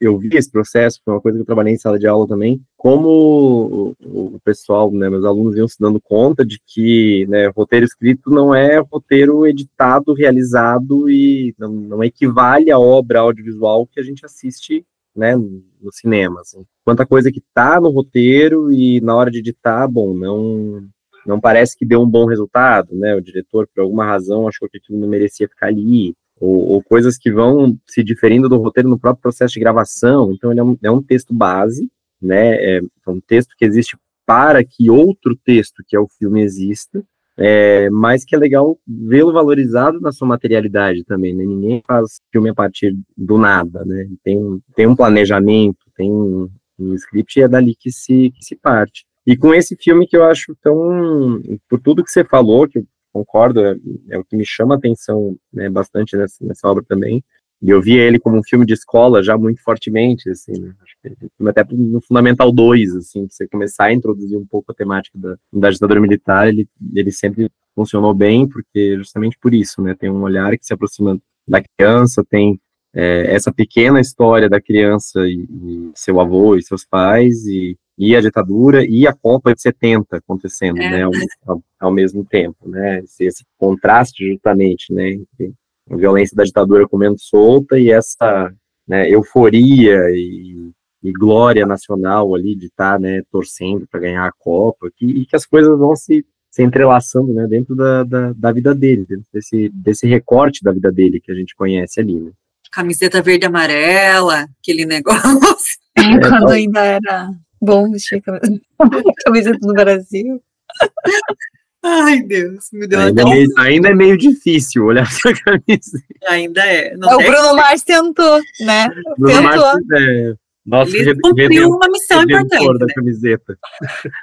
eu vi esse processo, foi uma coisa que eu trabalhei em sala de aula também, como o, pessoal, né, meus alunos iam se dando conta de que né, roteiro escrito não é roteiro editado, realizado e não, não equivale à obra audiovisual que a gente assiste né, no cinema. Assim. Quanta coisa que tá no roteiro e na hora de editar, bom, não não parece que deu um bom resultado, né? O diretor, por alguma razão, achou que aquilo não merecia ficar ali ou, ou, coisas que vão se diferindo do roteiro no próprio processo de gravação. Então, ele é um, é um texto base, né? É, é um texto que existe para que outro texto, que é o filme, exista, é, mas que é legal vê-lo valorizado na sua materialidade também, né? Ninguém faz filme a partir do nada, né? Tem, tem um planejamento, tem um, um script e é dali que se, que se parte. E com esse filme que eu acho tão, por tudo que você falou, que concordo, é, é, o que me chama a atenção né, bastante nessa, nessa, obra também. E eu vi ele como um filme de escola já muito fortemente, assim, né? que até no Fundamental 2, assim, você começar a introduzir um pouco a temática da, da ditadura militar, ele, ele sempre funcionou bem, porque justamente por isso, né, tem um olhar que se aproxima da criança, tem é, essa pequena história da criança e, e, seu avô e seus pais, e e a ditadura e a Copa de 70 acontecendo, é. né, ao, ao, mesmo tempo, né, esse, esse, contraste justamente, né, entre a violência da ditadura comendo solta e essa, né, euforia e, e glória nacional ali de estar, tá, né, torcendo para ganhar a Copa, que, e que as coisas vão se, se entrelaçando, né, dentro da, da, da vida dele, dentro desse, desse recorte da vida dele que a gente conhece ali, né. Camiseta verde amarela, aquele negócio. É, quando ainda era Bom vestir a camiseta do Brasil. Ai, Deus, me deu Ainda, é meio, ainda é meio difícil olhar essa camisa. Ainda é. Não É, o Bruno Mars tentou, né? Bruno Tentou. Mars é nosso Ele cumpriu uma missão importante. da né? camiseta.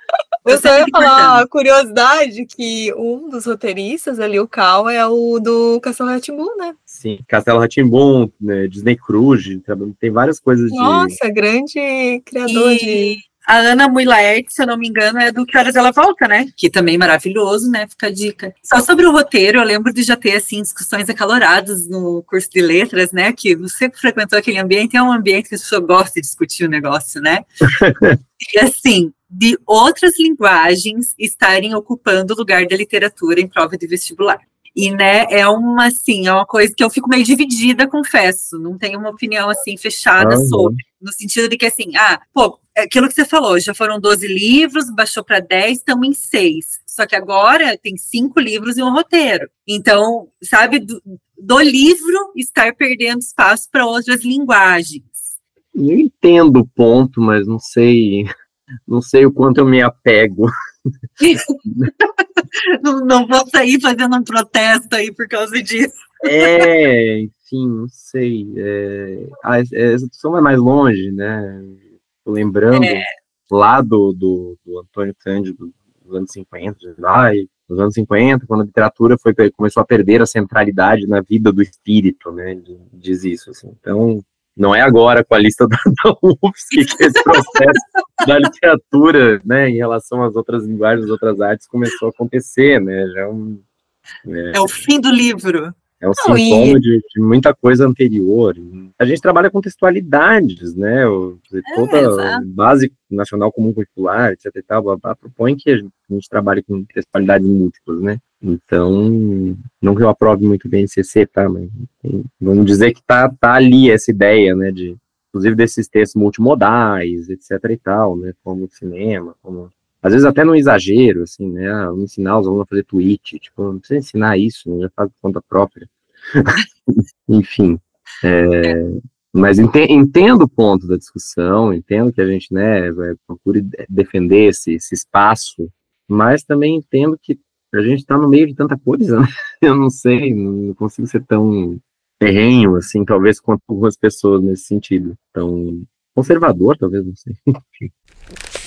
Eu só ia falar uma curiosidade que um dos roteiristas ali, o Cal, é o do Castelo Rá-Tim-Bum, né? Sim, Castelo Ratimbum, né, Disney Cruise, tem várias coisas de. Nossa, grande criador de... A Ana Muilaert, se eu não me engano, é do Que Horas Ela Volta, né? Que também é maravilhoso, né? Fica a dica. Só sobre o roteiro, eu lembro de já ter, assim, discussões acaloradas no curso de letras, né? Que você que frequentou aquele ambiente, é um ambiente que a pessoa gosta de discutir o negócio, né? e, assim, de outras linguagens estarem ocupando o lugar da literatura em prova de vestibular. E, né, é uma, assim, é uma coisa que eu fico meio dividida, confesso. Não tenho uma opinião, assim, fechada Aham. sobre. No sentido de que, assim, ah, pô, aquilo que você falou, já foram 12 livros, baixou para 10, estamos em 6. Só que agora tem cinco livros e um roteiro. Então, sabe, do, do livro estar perdendo espaço para outras linguagens. Eu entendo o ponto, mas não sei. Não sei o quanto eu me apego. Não, não vou sair fazendo um protesto aí por causa disso. É, enfim, não sei. É, a, essa discussão vai mais longe, né? Lembrando É. lá do, do, do Antônio Cândido dos anos 50, lá, e nos anos 50, quando a literatura foi, começou a perder a centralidade na vida do espírito, né? Ele Diz isso, assim. Então, não é agora com a lista da, da UFSC que esse processo da literatura, né, em relação às outras linguagens, às outras artes, começou a acontecer, né? Já é um, É o fim do livro. É um Não, e- sintoma de, de muita coisa anterior. A gente trabalha com textualidades, né? O, toda a exato. base nacional comum curricular, etc. E tal, blá, blá, propõe que a gente, a gente trabalhe com textualidades múltiplas, né? Então, não que eu aprove muito bem CC, tá? Mas tem- vamos dizer que tá, tá ali essa ideia, né? De, inclusive desses textos multimodais, etc. e tal, né? Como cinema, como às vezes até no exagero, assim, né? Ah, vamos ensinar os alunos a fazer tweet, tipo, não precisa ensinar isso, né? já faz conta própria. Enfim, é, mas ente- entendo o ponto da discussão, entendo que a gente, né, procure de- defender esse, esse espaço, mas também entendo que a gente está no meio de tanta coisa, né? eu não sei, não consigo ser tão terrenho, assim, talvez quanto algumas pessoas nesse sentido, tão conservador, talvez, não sei.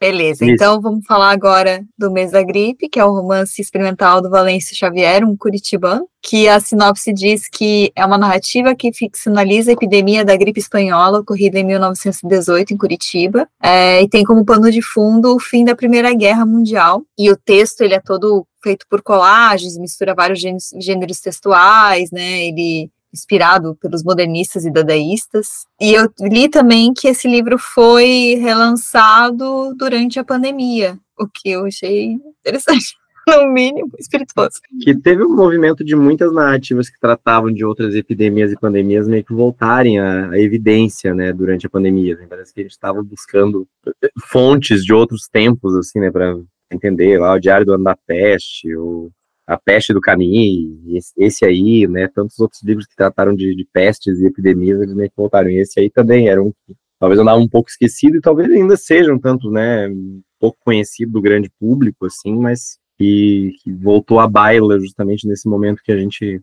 Beleza, Isso. então vamos falar agora do Mês da Gripe, que é o romance experimental do Valêncio Xavier, um curitibano, que a sinopse diz que é uma narrativa que ficcionaliza a epidemia da gripe espanhola ocorrida em 1918 em Curitiba, é, e tem como pano de fundo o fim da Primeira Guerra Mundial, e o texto ele é todo feito por colagens, mistura vários gêneros, gêneros textuais, né, ele inspirado pelos modernistas e dadaístas. E eu li também que esse livro foi relançado durante a pandemia, o que eu achei interessante, no mínimo espirituoso. que teve um movimento de muitas narrativas que tratavam de outras epidemias e pandemias meio que voltarem à, à evidência, né, durante a pandemia. né? Parece que a gente estava buscando fontes de outros tempos, assim, né, para entender lá o Diário do Ano da Peste, o A Peste do Camus, esse, aí, né, tantos outros livros que trataram de, de pestes e epidemias, eles meio que voltaram. E esse aí também era um talvez andava um pouco esquecido e talvez ainda seja um tanto, né, pouco conhecido do grande público, assim, mas que, que voltou à baila justamente nesse momento que a gente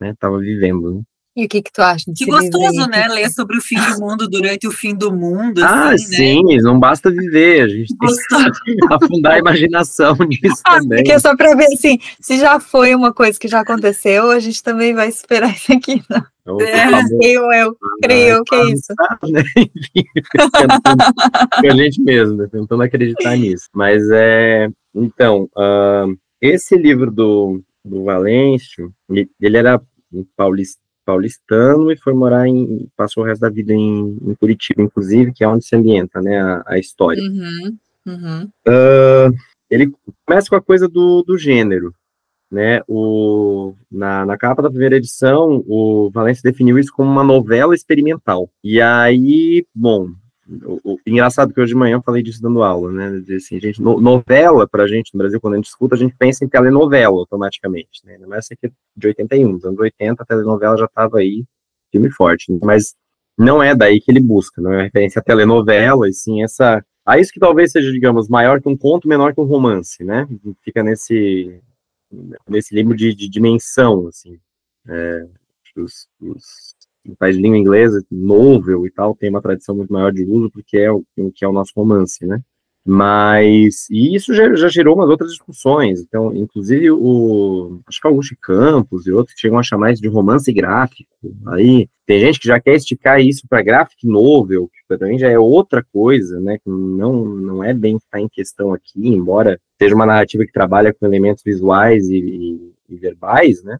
estava vivendo. Né? E o que que tu acha Que gostoso, aí? né? Ler sobre o fim do mundo durante o fim do mundo. Ah, assim, né? sim, não basta viver, a gente tem Gostoso. que afundar a imaginação nisso Ah, também. porque é só para ver assim, se já foi uma coisa que já aconteceu, a gente também vai superar isso aqui. Não. Então, É. por favor, Eu, eu creio eu que é isso. né? Enfim, a gente mesmo, né? tentando acreditar nisso. Mas é. Então, ah, esse livro do, do Valêncio, ele, era um paulis- paulistano e foi morar em. passou o resto da vida em, em Curitiba, inclusive, que é onde se ambienta né, a, a história. Uhum, uhum. Ah, ele começa com a coisa do, do gênero, né? O, na, na capa da primeira edição, o Valência definiu isso como uma novela experimental. E aí, bom, o, engraçado que hoje de manhã eu falei disso dando aula, né? Dizer Assim, gente, no- novela, pra gente no Brasil, quando a gente escuta, a gente pensa em telenovela automaticamente, né? Mais essa aqui é de 81, nos anos 80, a telenovela já estava aí, firme e forte. Mas não é daí que ele busca, não é referência à telenovela, e sim essa a isso que talvez seja, digamos, maior que um conto, menor que um romance, né? Fica nesse, nesse limbo de, de dimensão, assim. É, os, os país de língua inglesa, novel e tal, tem uma tradição muito maior de uso, porque é o que é o nosso romance, né? Mas, e isso já, já, gerou umas outras discussões. Então, inclusive, o, acho que Augusto Campos e outros chegam a chamar isso de romance gráfico. Aí, tem gente que já quer esticar isso para graphic novel, que também já é outra coisa, né? Que não, não é bem está em questão aqui, embora seja uma narrativa que trabalha com elementos visuais e, e, e verbais, né?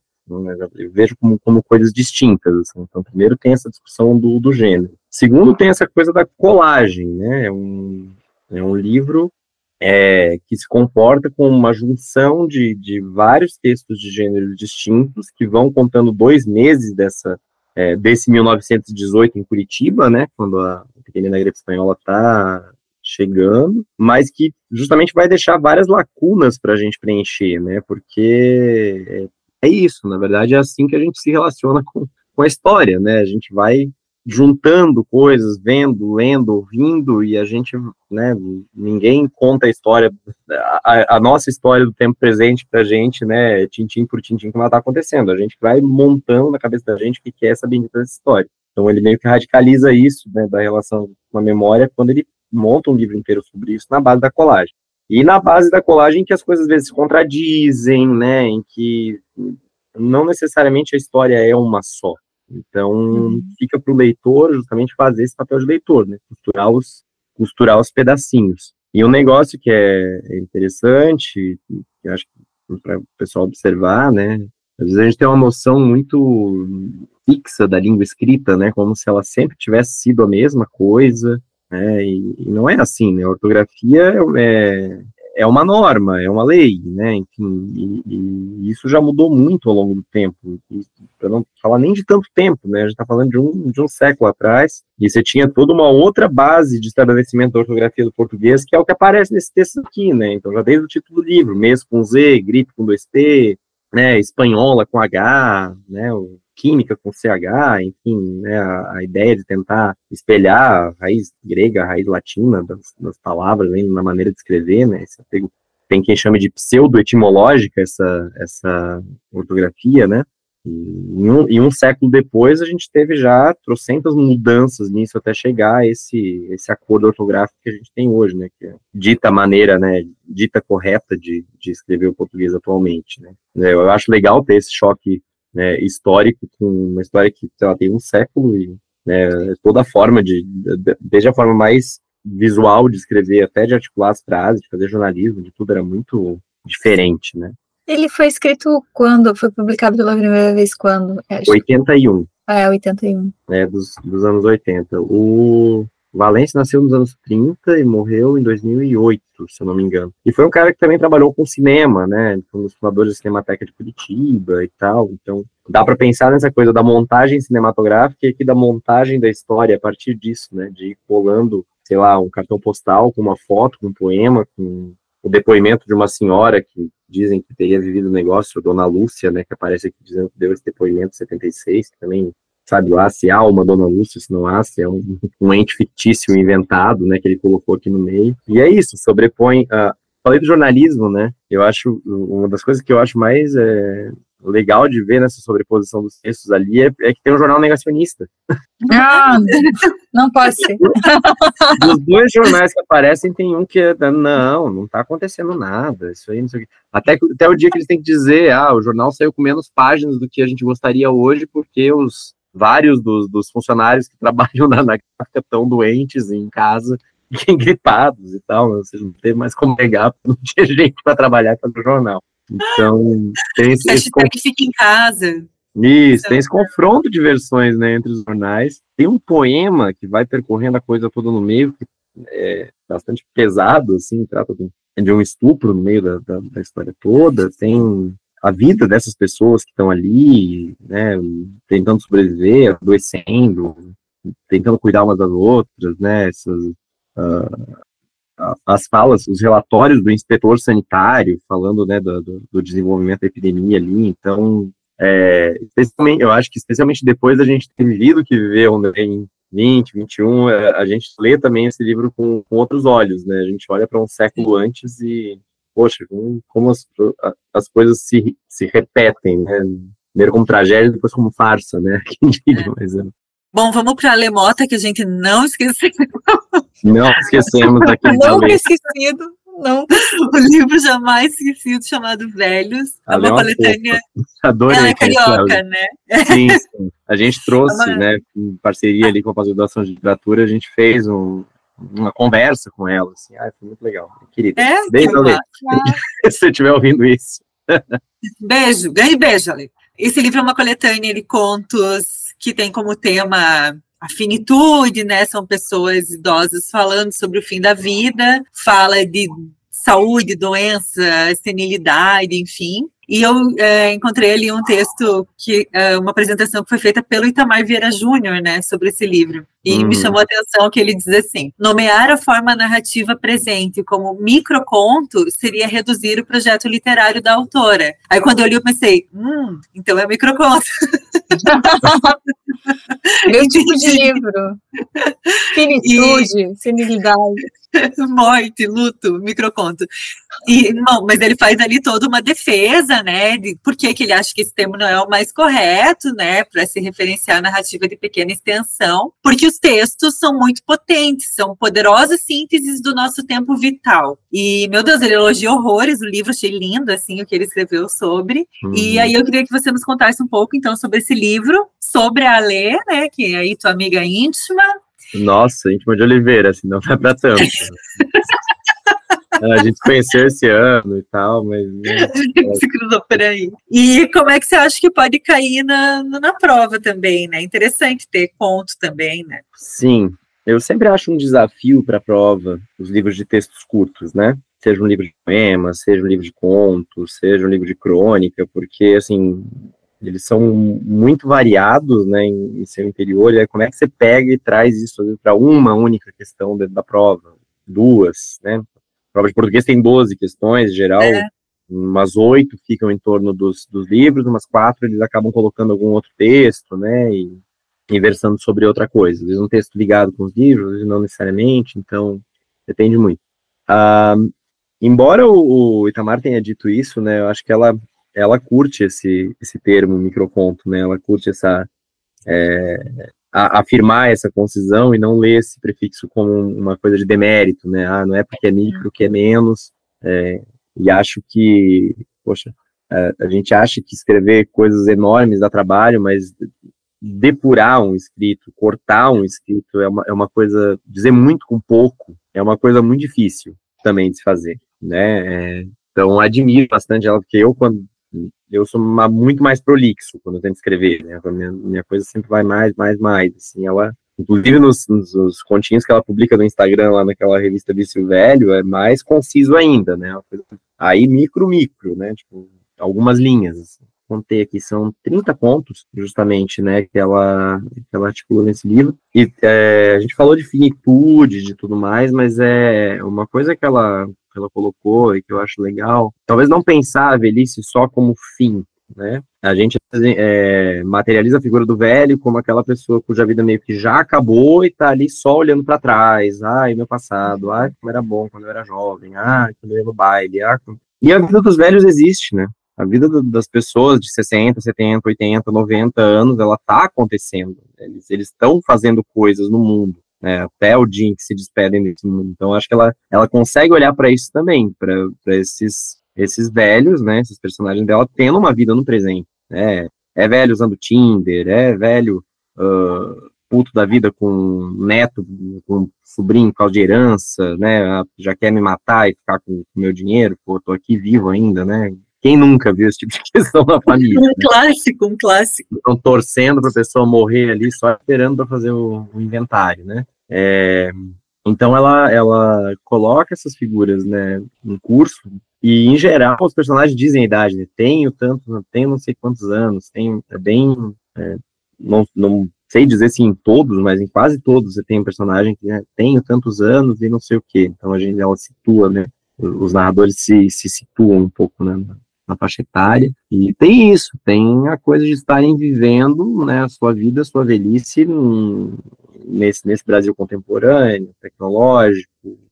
Eu vejo como, como coisas distintas. Assim. Então, primeiro tem essa discussão do, do gênero. Segundo, tem essa coisa da colagem, né? É um, é um livro é, que se comporta com uma junção de, de vários textos de gêneros distintos que vão contando dois meses dessa é, desse 1918 em Curitiba, né, quando a pequena gripe espanhola está chegando, mas que justamente vai deixar várias lacunas para a gente preencher, né, porque é, isso, na verdade é assim que a gente se relaciona com, com a história, né, a gente vai juntando coisas, vendo, lendo, ouvindo, e a gente, né, ninguém conta a história, a, a nossa história do tempo presente pra gente, né, tintim por tintim, como ela tá acontecendo. A gente vai montando na cabeça da gente o que é essa bendita história. Então ele meio que radicaliza isso, né, da relação com a memória, quando ele monta um livro inteiro sobre isso na base da colagem. E na base da colagem que as coisas às vezes se contradizem, né, em que não necessariamente a história é uma só. Então, uhum. fica para o leitor justamente fazer esse papel de leitor, né? Costurar os, costurar os pedacinhos. E um negócio que é interessante, que acho que para o pessoal observar, né? Às vezes a gente tem uma noção muito fixa da língua escrita, né? Como se ela sempre tivesse sido a mesma coisa, né? E, e não é assim, né? A ortografia é, é uma norma, é uma lei, né? Enfim, e, e isso já mudou muito ao longo do tempo. Para não falar nem de tanto tempo, né? A gente está falando de um, de um século atrás, e você tinha toda uma outra base de estabelecimento da ortografia do português, que é o que aparece nesse texto aqui, né? Então, já desde o título do livro, mesmo com Z, gripe com dois T, né? Espanhola com H, né? Química com CH, enfim, né, a, a, ideia de tentar espelhar a raiz grega, a raiz latina das, das palavras né, na maneira de escrever, né, apego, tem quem chame de pseudo-etimológica essa, essa ortografia, né, e um, e um, século depois a gente teve já trocentas mudanças nisso até chegar a esse, esse acordo ortográfico que a gente tem hoje, né, que é dita maneira, né, dita correta de, de escrever o português atualmente, né. Eu acho legal ter esse choque né, histórico, com uma história que sei lá, tem um século e né, toda a forma de, desde a forma mais visual de escrever até de articular as frases, de fazer jornalismo, de tudo era muito diferente, né? Ele foi escrito quando? Foi publicado pela primeira vez quando? É, 81. É, 81. É, dos, dos anos 80. O Valência nasceu nos anos 30 e morreu em 2008, se eu não me engano. E foi um cara que também trabalhou com cinema, né? Foi um dos fundadores da Cinemateca de Curitiba e tal. Então, dá para pensar nessa coisa da montagem cinematográfica e aqui da montagem da história a partir disso, né? De ir colando, sei lá, um cartão postal com uma foto, com um poema, com o depoimento de uma senhora que dizem que teria vivido o negócio, Dona Lúcia, né, que aparece aqui dizendo que deu esse depoimento em 76, que também sabe lá se há uma Dona Lúcia, se não há, se é um, um ente fictício inventado, né, que ele colocou aqui no meio. E é isso, sobrepõe. Uh, falei do jornalismo, né? Eu acho uma das coisas que eu acho mais é, legal de ver nessa sobreposição dos textos ali é, é que tem um jornal negacionista. Ah, não pode ser. Dos dois jornais que aparecem, tem um que é, não, não está acontecendo nada, isso aí não sei o que. Até, até o dia que eles têm que dizer, ah, o jornal saiu com menos páginas do que a gente gostaria hoje, porque os vários dos, dos funcionários que trabalham na, na gráfica estão doentes em casa, gripados e tal, vocês não tem mais como pegar, não tinha gente para trabalhar para o jornal. Então, tem esse, esse que fica em casa. Isso, tem esse confronto de versões né, entre os jornais. Tem um poema que vai percorrendo a coisa toda no meio, que é bastante pesado, assim, trata de um estupro no meio da, da, da história toda. Tem a vida dessas pessoas que estão ali, né, tentando sobreviver, adoecendo, tentando cuidar umas das outras, né, essas, uh, as falas, os relatórios do inspetor sanitário falando, né, do, do desenvolvimento da epidemia ali, então, é, especialmente, eu acho que especialmente depois da gente ter vivido que viveu né, em 20, 21, é, a gente lê também esse livro com, com outros olhos, né? A gente olha para um século antes e, poxa, como as, as coisas se, se repetem, né? Primeiro como tragédia, depois como farsa, né? Quem diga, mas é. Bom, vamos para a Lemota, que a gente não esqueceu. Não esquecemos aqui. Não esquecido. Não. O livro jamais esquecido, chamado Velhos. É uma coletânea. Adorei. Ela é carioca, né? Sim, sim. A gente trouxe, é uma... né, em parceria ali com a pós-graduação de literatura, a gente fez um, uma conversa com ela, assim, ah, foi muito legal, querida. É, beijo, Ale. Se você estiver ouvindo isso. Beijo, ganhe beijo, Ale. Esse livro é uma coletânea de contos que tem como tema a finitude, né? São pessoas idosas falando sobre o fim da vida, fala de saúde, doença, senilidade, enfim. E eu é, encontrei ali um texto, que é, uma apresentação que foi feita pelo Itamar Vieira Júnior, né, sobre esse livro. E uhum. me chamou a atenção que ele diz assim: nomear a forma narrativa presente como microconto seria reduzir o projeto literário da autora. Aí quando eu li, eu pensei, hum, então é microconto. Meu tipo de livro. Finitude, senilidade. Morte, luto, microconto. E, não, mas ele faz ali toda uma defesa, né, de por que, que ele acha que esse termo não é o mais correto, né, para se referenciar a narrativa de pequena extensão, porque os textos são muito potentes, são poderosas sínteses do nosso tempo vital. E, meu Deus, ele elogia horrores o livro, achei lindo, assim, o que ele escreveu sobre. Uhum. E aí eu queria que você nos contasse um pouco, então, sobre esse livro, sobre a Lê, né, que é aí tua amiga íntima, nossa, íntima de Oliveira, assim, não vai pra tanto. a gente conheceu esse ano e tal, mas. Né, se cruzou por aí. E como é que você acha que pode cair na, na prova também, né? Interessante ter conto também, né? Sim. Eu sempre acho um desafio para a prova os livros de textos curtos, né? Seja um livro de poemas, seja um livro de contos, seja um livro de crônica, porque, assim, eles são muito variados, né, em, em seu interior, e aí como é que você pega e traz isso para uma única questão da, da prova, duas, né, a prova de português tem 12 questões, em geral, é. umas oito ficam em torno dos, dos livros, umas quatro eles acabam colocando algum outro texto, né, e, e versando sobre outra coisa, às vezes um texto ligado com os livros, não necessariamente, então, depende muito. Ah, embora o, o Itamar tenha dito isso, né, eu acho que ela ela curte esse, esse termo microconto, né? Ela curte essa é, a, afirmar essa concisão e não ler esse prefixo como uma coisa de demérito, né? Ah, não é porque é micro que é menos. É, e acho que, poxa, a, gente acha que escrever coisas enormes dá trabalho, mas depurar um escrito, cortar um escrito é uma, é uma coisa, dizer muito com pouco é uma coisa muito difícil também de se fazer, né? É, então admiro bastante ela, porque eu quando eu sou uma, muito mais prolixo quando eu tento escrever, né? Minha, minha coisa sempre vai mais, mais, mais, assim, ela, inclusive nos, nos, nos, continhos que ela publica no Instagram, lá naquela revista Vício Velho, é mais conciso ainda, né? Aí micro, micro, né? Tipo, algumas linhas, assim. Contei aqui, são 30 pontos, justamente, né, que ela, que ela articula nesse livro. E é, a gente falou de finitude, de tudo mais, mas é uma coisa que ela que ela colocou e que eu acho legal, talvez não pensar a velhice só como fim, né? A gente é, materializa a figura do velho como aquela pessoa cuja vida meio que já acabou e tá ali só olhando para trás. Ai, meu passado, ai, como era bom quando eu era jovem, ai, quando eu ia no baile. Ai, E a vida dos velhos existe, né? A vida do, das pessoas de 60, 70, 80, 90 anos, ela tá acontecendo. Eles estão fazendo coisas no mundo né, até o em que se despedem desse mundo. Então, acho que ela, ela consegue olhar para isso também, para esses, esses velhos, né, esses personagens dela tendo uma vida no presente. Né, é velho usando Tinder, é velho uh, puto da vida com neto, com sobrinho por causa de herança, né, já quer me matar e ficar com o meu dinheiro, pô, tô aqui vivo ainda, né, quem nunca viu esse tipo de questão na família? Um né? clássico, um clássico. Estão torcendo para a pessoa morrer ali, só esperando para fazer o, o, inventário, né? É, então ela, ela coloca essas figuras, né, no curso e em geral os personagens dizem a idade, né? Tenho tanto, tenho não sei quantos anos, tenho é bem, é, não, não sei dizer se em todos, mas em quase todos você tem um personagem que né, tenho tantos anos e não sei o que. Então a gente ela situa, né? Os narradores se, se situam um pouco, né? Na faixa etária. E tem isso, tem a coisa de estarem vivendo né, a sua vida, a sua velhice nesse, nesse Brasil contemporâneo, tecnológico,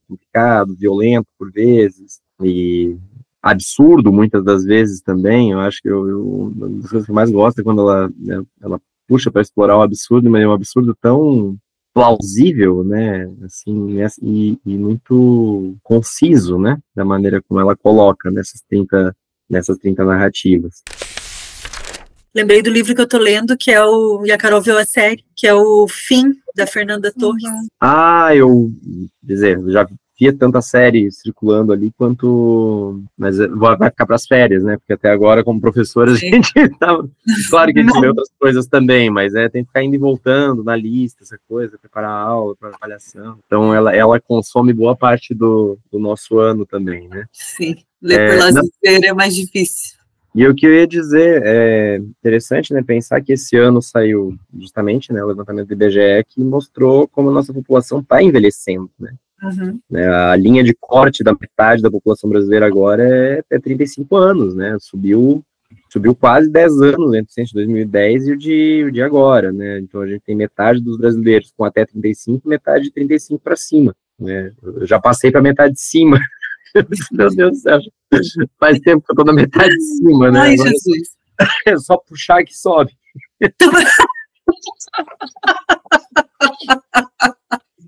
complicado, violento por vezes, e absurdo muitas das vezes também. Eu acho que eu, eu, uma das coisas que eu mais gosto é quando ela, né, ela puxa para explorar o absurdo, mas é um absurdo tão plausível, né, assim, e, e, muito conciso, né, da maneira como ela coloca nessas 30, nessas 30 narrativas. Lembrei do livro que eu tô lendo, que é o, e a Carol viu a série, que é o Fim, da Fernanda Torres. Uhum. Ah, eu, dizer, já via tanta série circulando ali quanto. Mas vai ficar para as férias, né? Porque até agora, como professor, a gente tá. Claro que a gente vê outras coisas também, mas é, tem que ficar indo e voltando na lista, essa coisa, preparar a aula, para avaliação. Então, ela, ela consome boa parte do, do nosso ano também, né? Sim, ler é, é mais difícil. E o que eu ia dizer é interessante, né, pensar que esse ano saiu justamente, né, o levantamento do IBGE que mostrou como a nossa população está envelhecendo, né. Uhum. Né, a linha de corte da metade da população brasileira agora é, é 35 anos, né? Subiu, subiu quase 10 anos entre o de 2010 e o de, o de agora, né? Então a gente tem metade dos brasileiros com até 35, metade de 35 para cima. Né? Eu já passei para metade de cima. Meu Deus do céu. Faz tempo que eu tô na metade de cima, né? Ai, agora, Jesus. É só puxar que sobe.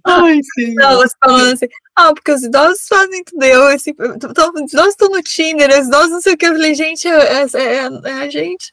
Ai, sim. Não, você falando assim, ah, porque os idosos fazem tudo. Eu, assim, os idosos estão no Tinder, os idosos não sei o que. Eu falei, gente, é, é, é, é a gente.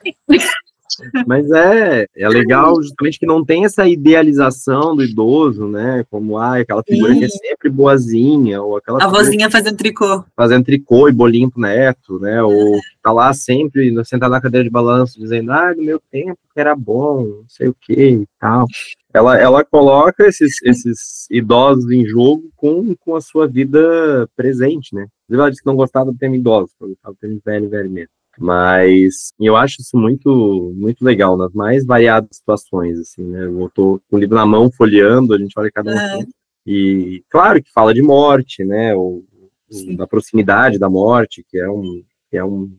Mas é, é legal justamente que não tem essa idealização do idoso, né? Como ah, aquela figura Sim. que é sempre boazinha, ou aquela. A vozinha fazendo tricô. Fazendo tricô e bolinho pro neto, né? Ou tá lá sempre, sentada na cadeira de balanço, dizendo, ah, no meu tempo que era bom, não sei o que e tal. Ela, ela coloca esses, esses idosos em jogo com, com a sua vida presente, né? Ela disse que não gostava do termo idoso, gostava do termo velho, velho mesmo. Mas eu acho isso muito muito legal, nas mais variadas situações, assim, né? Eu tô com o livro na mão, folheando, a gente olha cada um. É. E claro que fala de morte, né? Ou, da proximidade da morte, que é um, que é um,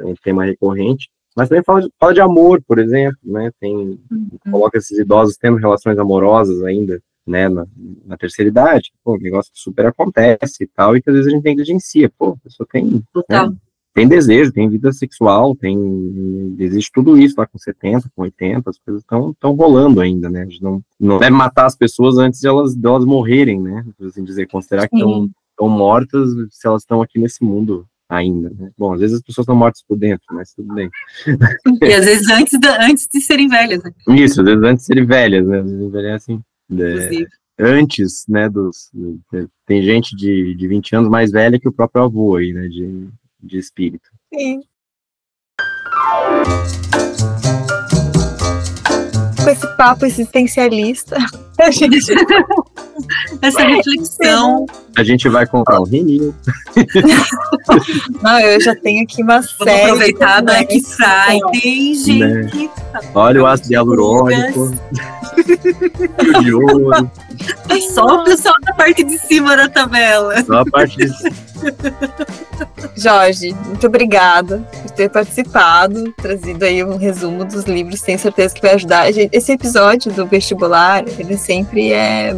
um tema recorrente. Mas também fala de, fala de amor, por exemplo, né? Tem, uhum. coloca esses idosos tendo relações amorosas ainda, né? Na, na terceira idade, pô, um negócio que super acontece e tal, e que às vezes a gente negligencia. Pô, a pessoa tem. Né? Tem desejo, tem vida sexual, tem existe tudo isso lá com 70, com 80, as coisas estão estão rolando ainda, né? A gente não, não deve matar as pessoas antes de elas, de elas morrerem, né? Assim dizer, considerar que estão mortas se elas estão aqui nesse mundo ainda, né? Bom, às vezes as pessoas estão mortas por dentro, mas tudo bem. E às vezes antes de, antes de serem velhas, né? Isso, às vezes antes de serem velhas, né? Às vezes envelhecem. É, antes, né, dos... Tem gente de, de 20 anos mais velha que o próprio avô aí, né, de de espírito. Sim. Com esse papo existencialista, a gente... essa reflexão. A gente vai comprar um vinil. Não, eu já tenho aqui uma Vamos série. Aproveitar Black Friday, gente. Né? Olha o ácido hialurônico. De ouro. Só o pessoal da parte de cima da tabela. Só a parte de cima. Jorge, muito obrigada por ter participado, trazido aí um resumo dos livros, tenho certeza que vai ajudar. Esse episódio do vestibular, ele sempre é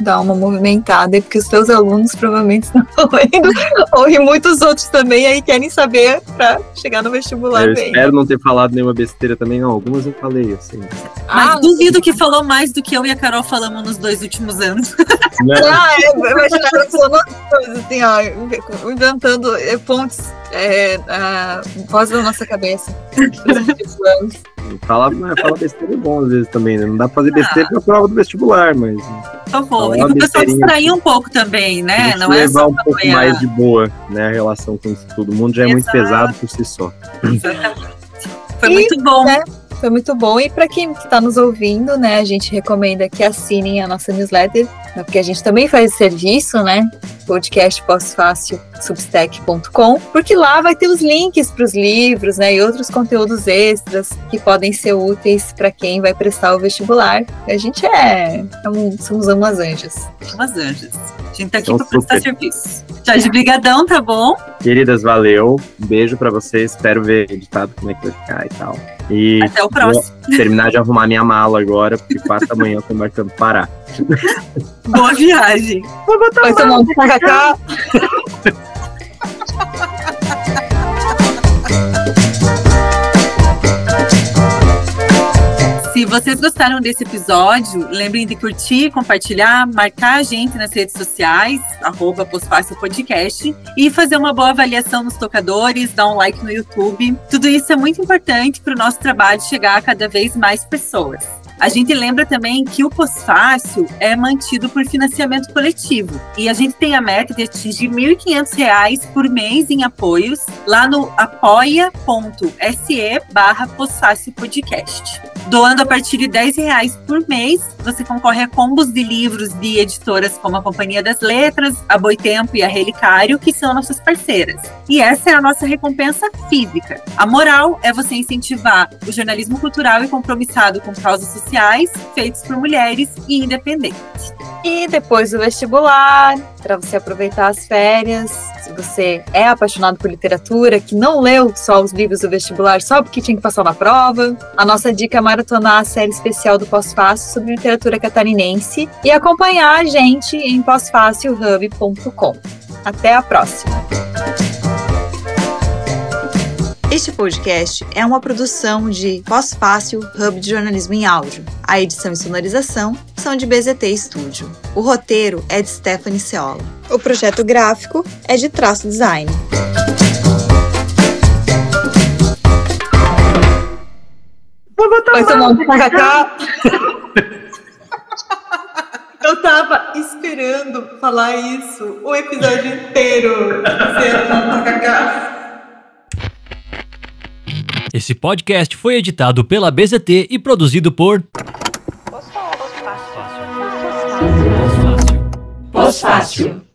dar uma movimentada, porque os teus alunos provavelmente estão lendo, ou e muitos outros também aí querem saber para chegar no vestibular eu bem. Espero não ter falado nenhuma besteira também, não. Algumas eu falei, assim. Mas ah, duvido que falou mais do que eu e a Carol falamos nos dois últimos anos. Né? Ah, eu imaginava falando coisas assim, ó, inventando pontes é, a voz da nossa cabeça. fala, fala besteira é bom às vezes também, né? Não dá pra fazer besteira ah. na prova do vestibular, mas. Por favor, e o pessoal distrair um pouco também, né? Não é levar um pouco mais de boa, né? A relação com isso tudo. O mundo já é Exato. muito pesado por si só. Exatamente. Foi e, muito bom. Né? Foi muito bom. E para quem está nos ouvindo, né, a gente recomenda que assinem a nossa newsletter, né, porque a gente também faz serviço, né? Podcast pós-fácil, substack.com, porque lá vai ter os links para os livros, né, e outros conteúdos extras que podem ser úteis para quem vai prestar o vestibular. A gente é, é somos umas anjas. Umas anjas. A gente tá aqui para prestar serviço. de brigadão, tá bom? Queridas, valeu. Um beijo para vocês. Espero ver editado como é que vai ficar e tal. E Até o próximo. vou terminar de arrumar minha mala agora, porque quatro da manhã eu tô marcando parar. Boa viagem. Vai tomar um tacacá. Se vocês gostaram desse episódio, lembrem de curtir, compartilhar, marcar a gente nas redes sociais, arroba Postfácil Podcast, e fazer uma boa avaliação nos tocadores, dar um like no YouTube. Tudo isso é muito importante para o nosso trabalho chegar a cada vez mais pessoas. A gente lembra também que o Pós-Fácil é mantido por financiamento coletivo. E a gente tem a meta de atingir R$ 1.500 por mês em apoios lá no apoia.se barra Podcast. Doando a partir de 10 reais por mês, você concorre a combos de livros de editoras como a Companhia das Letras, a Boitempo e a Relicário, que são nossas parceiras. E essa é a nossa recompensa física. A moral é você incentivar o jornalismo cultural e compromissado com causas sociais feitos por mulheres e independentes. E depois do vestibular, para você aproveitar as férias, se você é apaixonado por literatura, que não leu só os livros do vestibular só porque tinha que passar na prova, a nossa dica é maratonar a série especial do Pós-Fácil sobre literatura catarinense e acompanhar a gente em pós-fácilhub.com. Até a próxima! Este podcast é uma produção de Pós-Fácil Hub de Jornalismo em Áudio. A edição e sonorização são de BZT Studio. O roteiro é de Stephanie Ceola. O projeto gráfico é de Traço Design. Vai tomar um tacacá. Eu tava esperando falar isso o episódio inteiro. Dizendo um tacacá. Esse podcast foi editado pela BZT e produzido por Pós-fácil.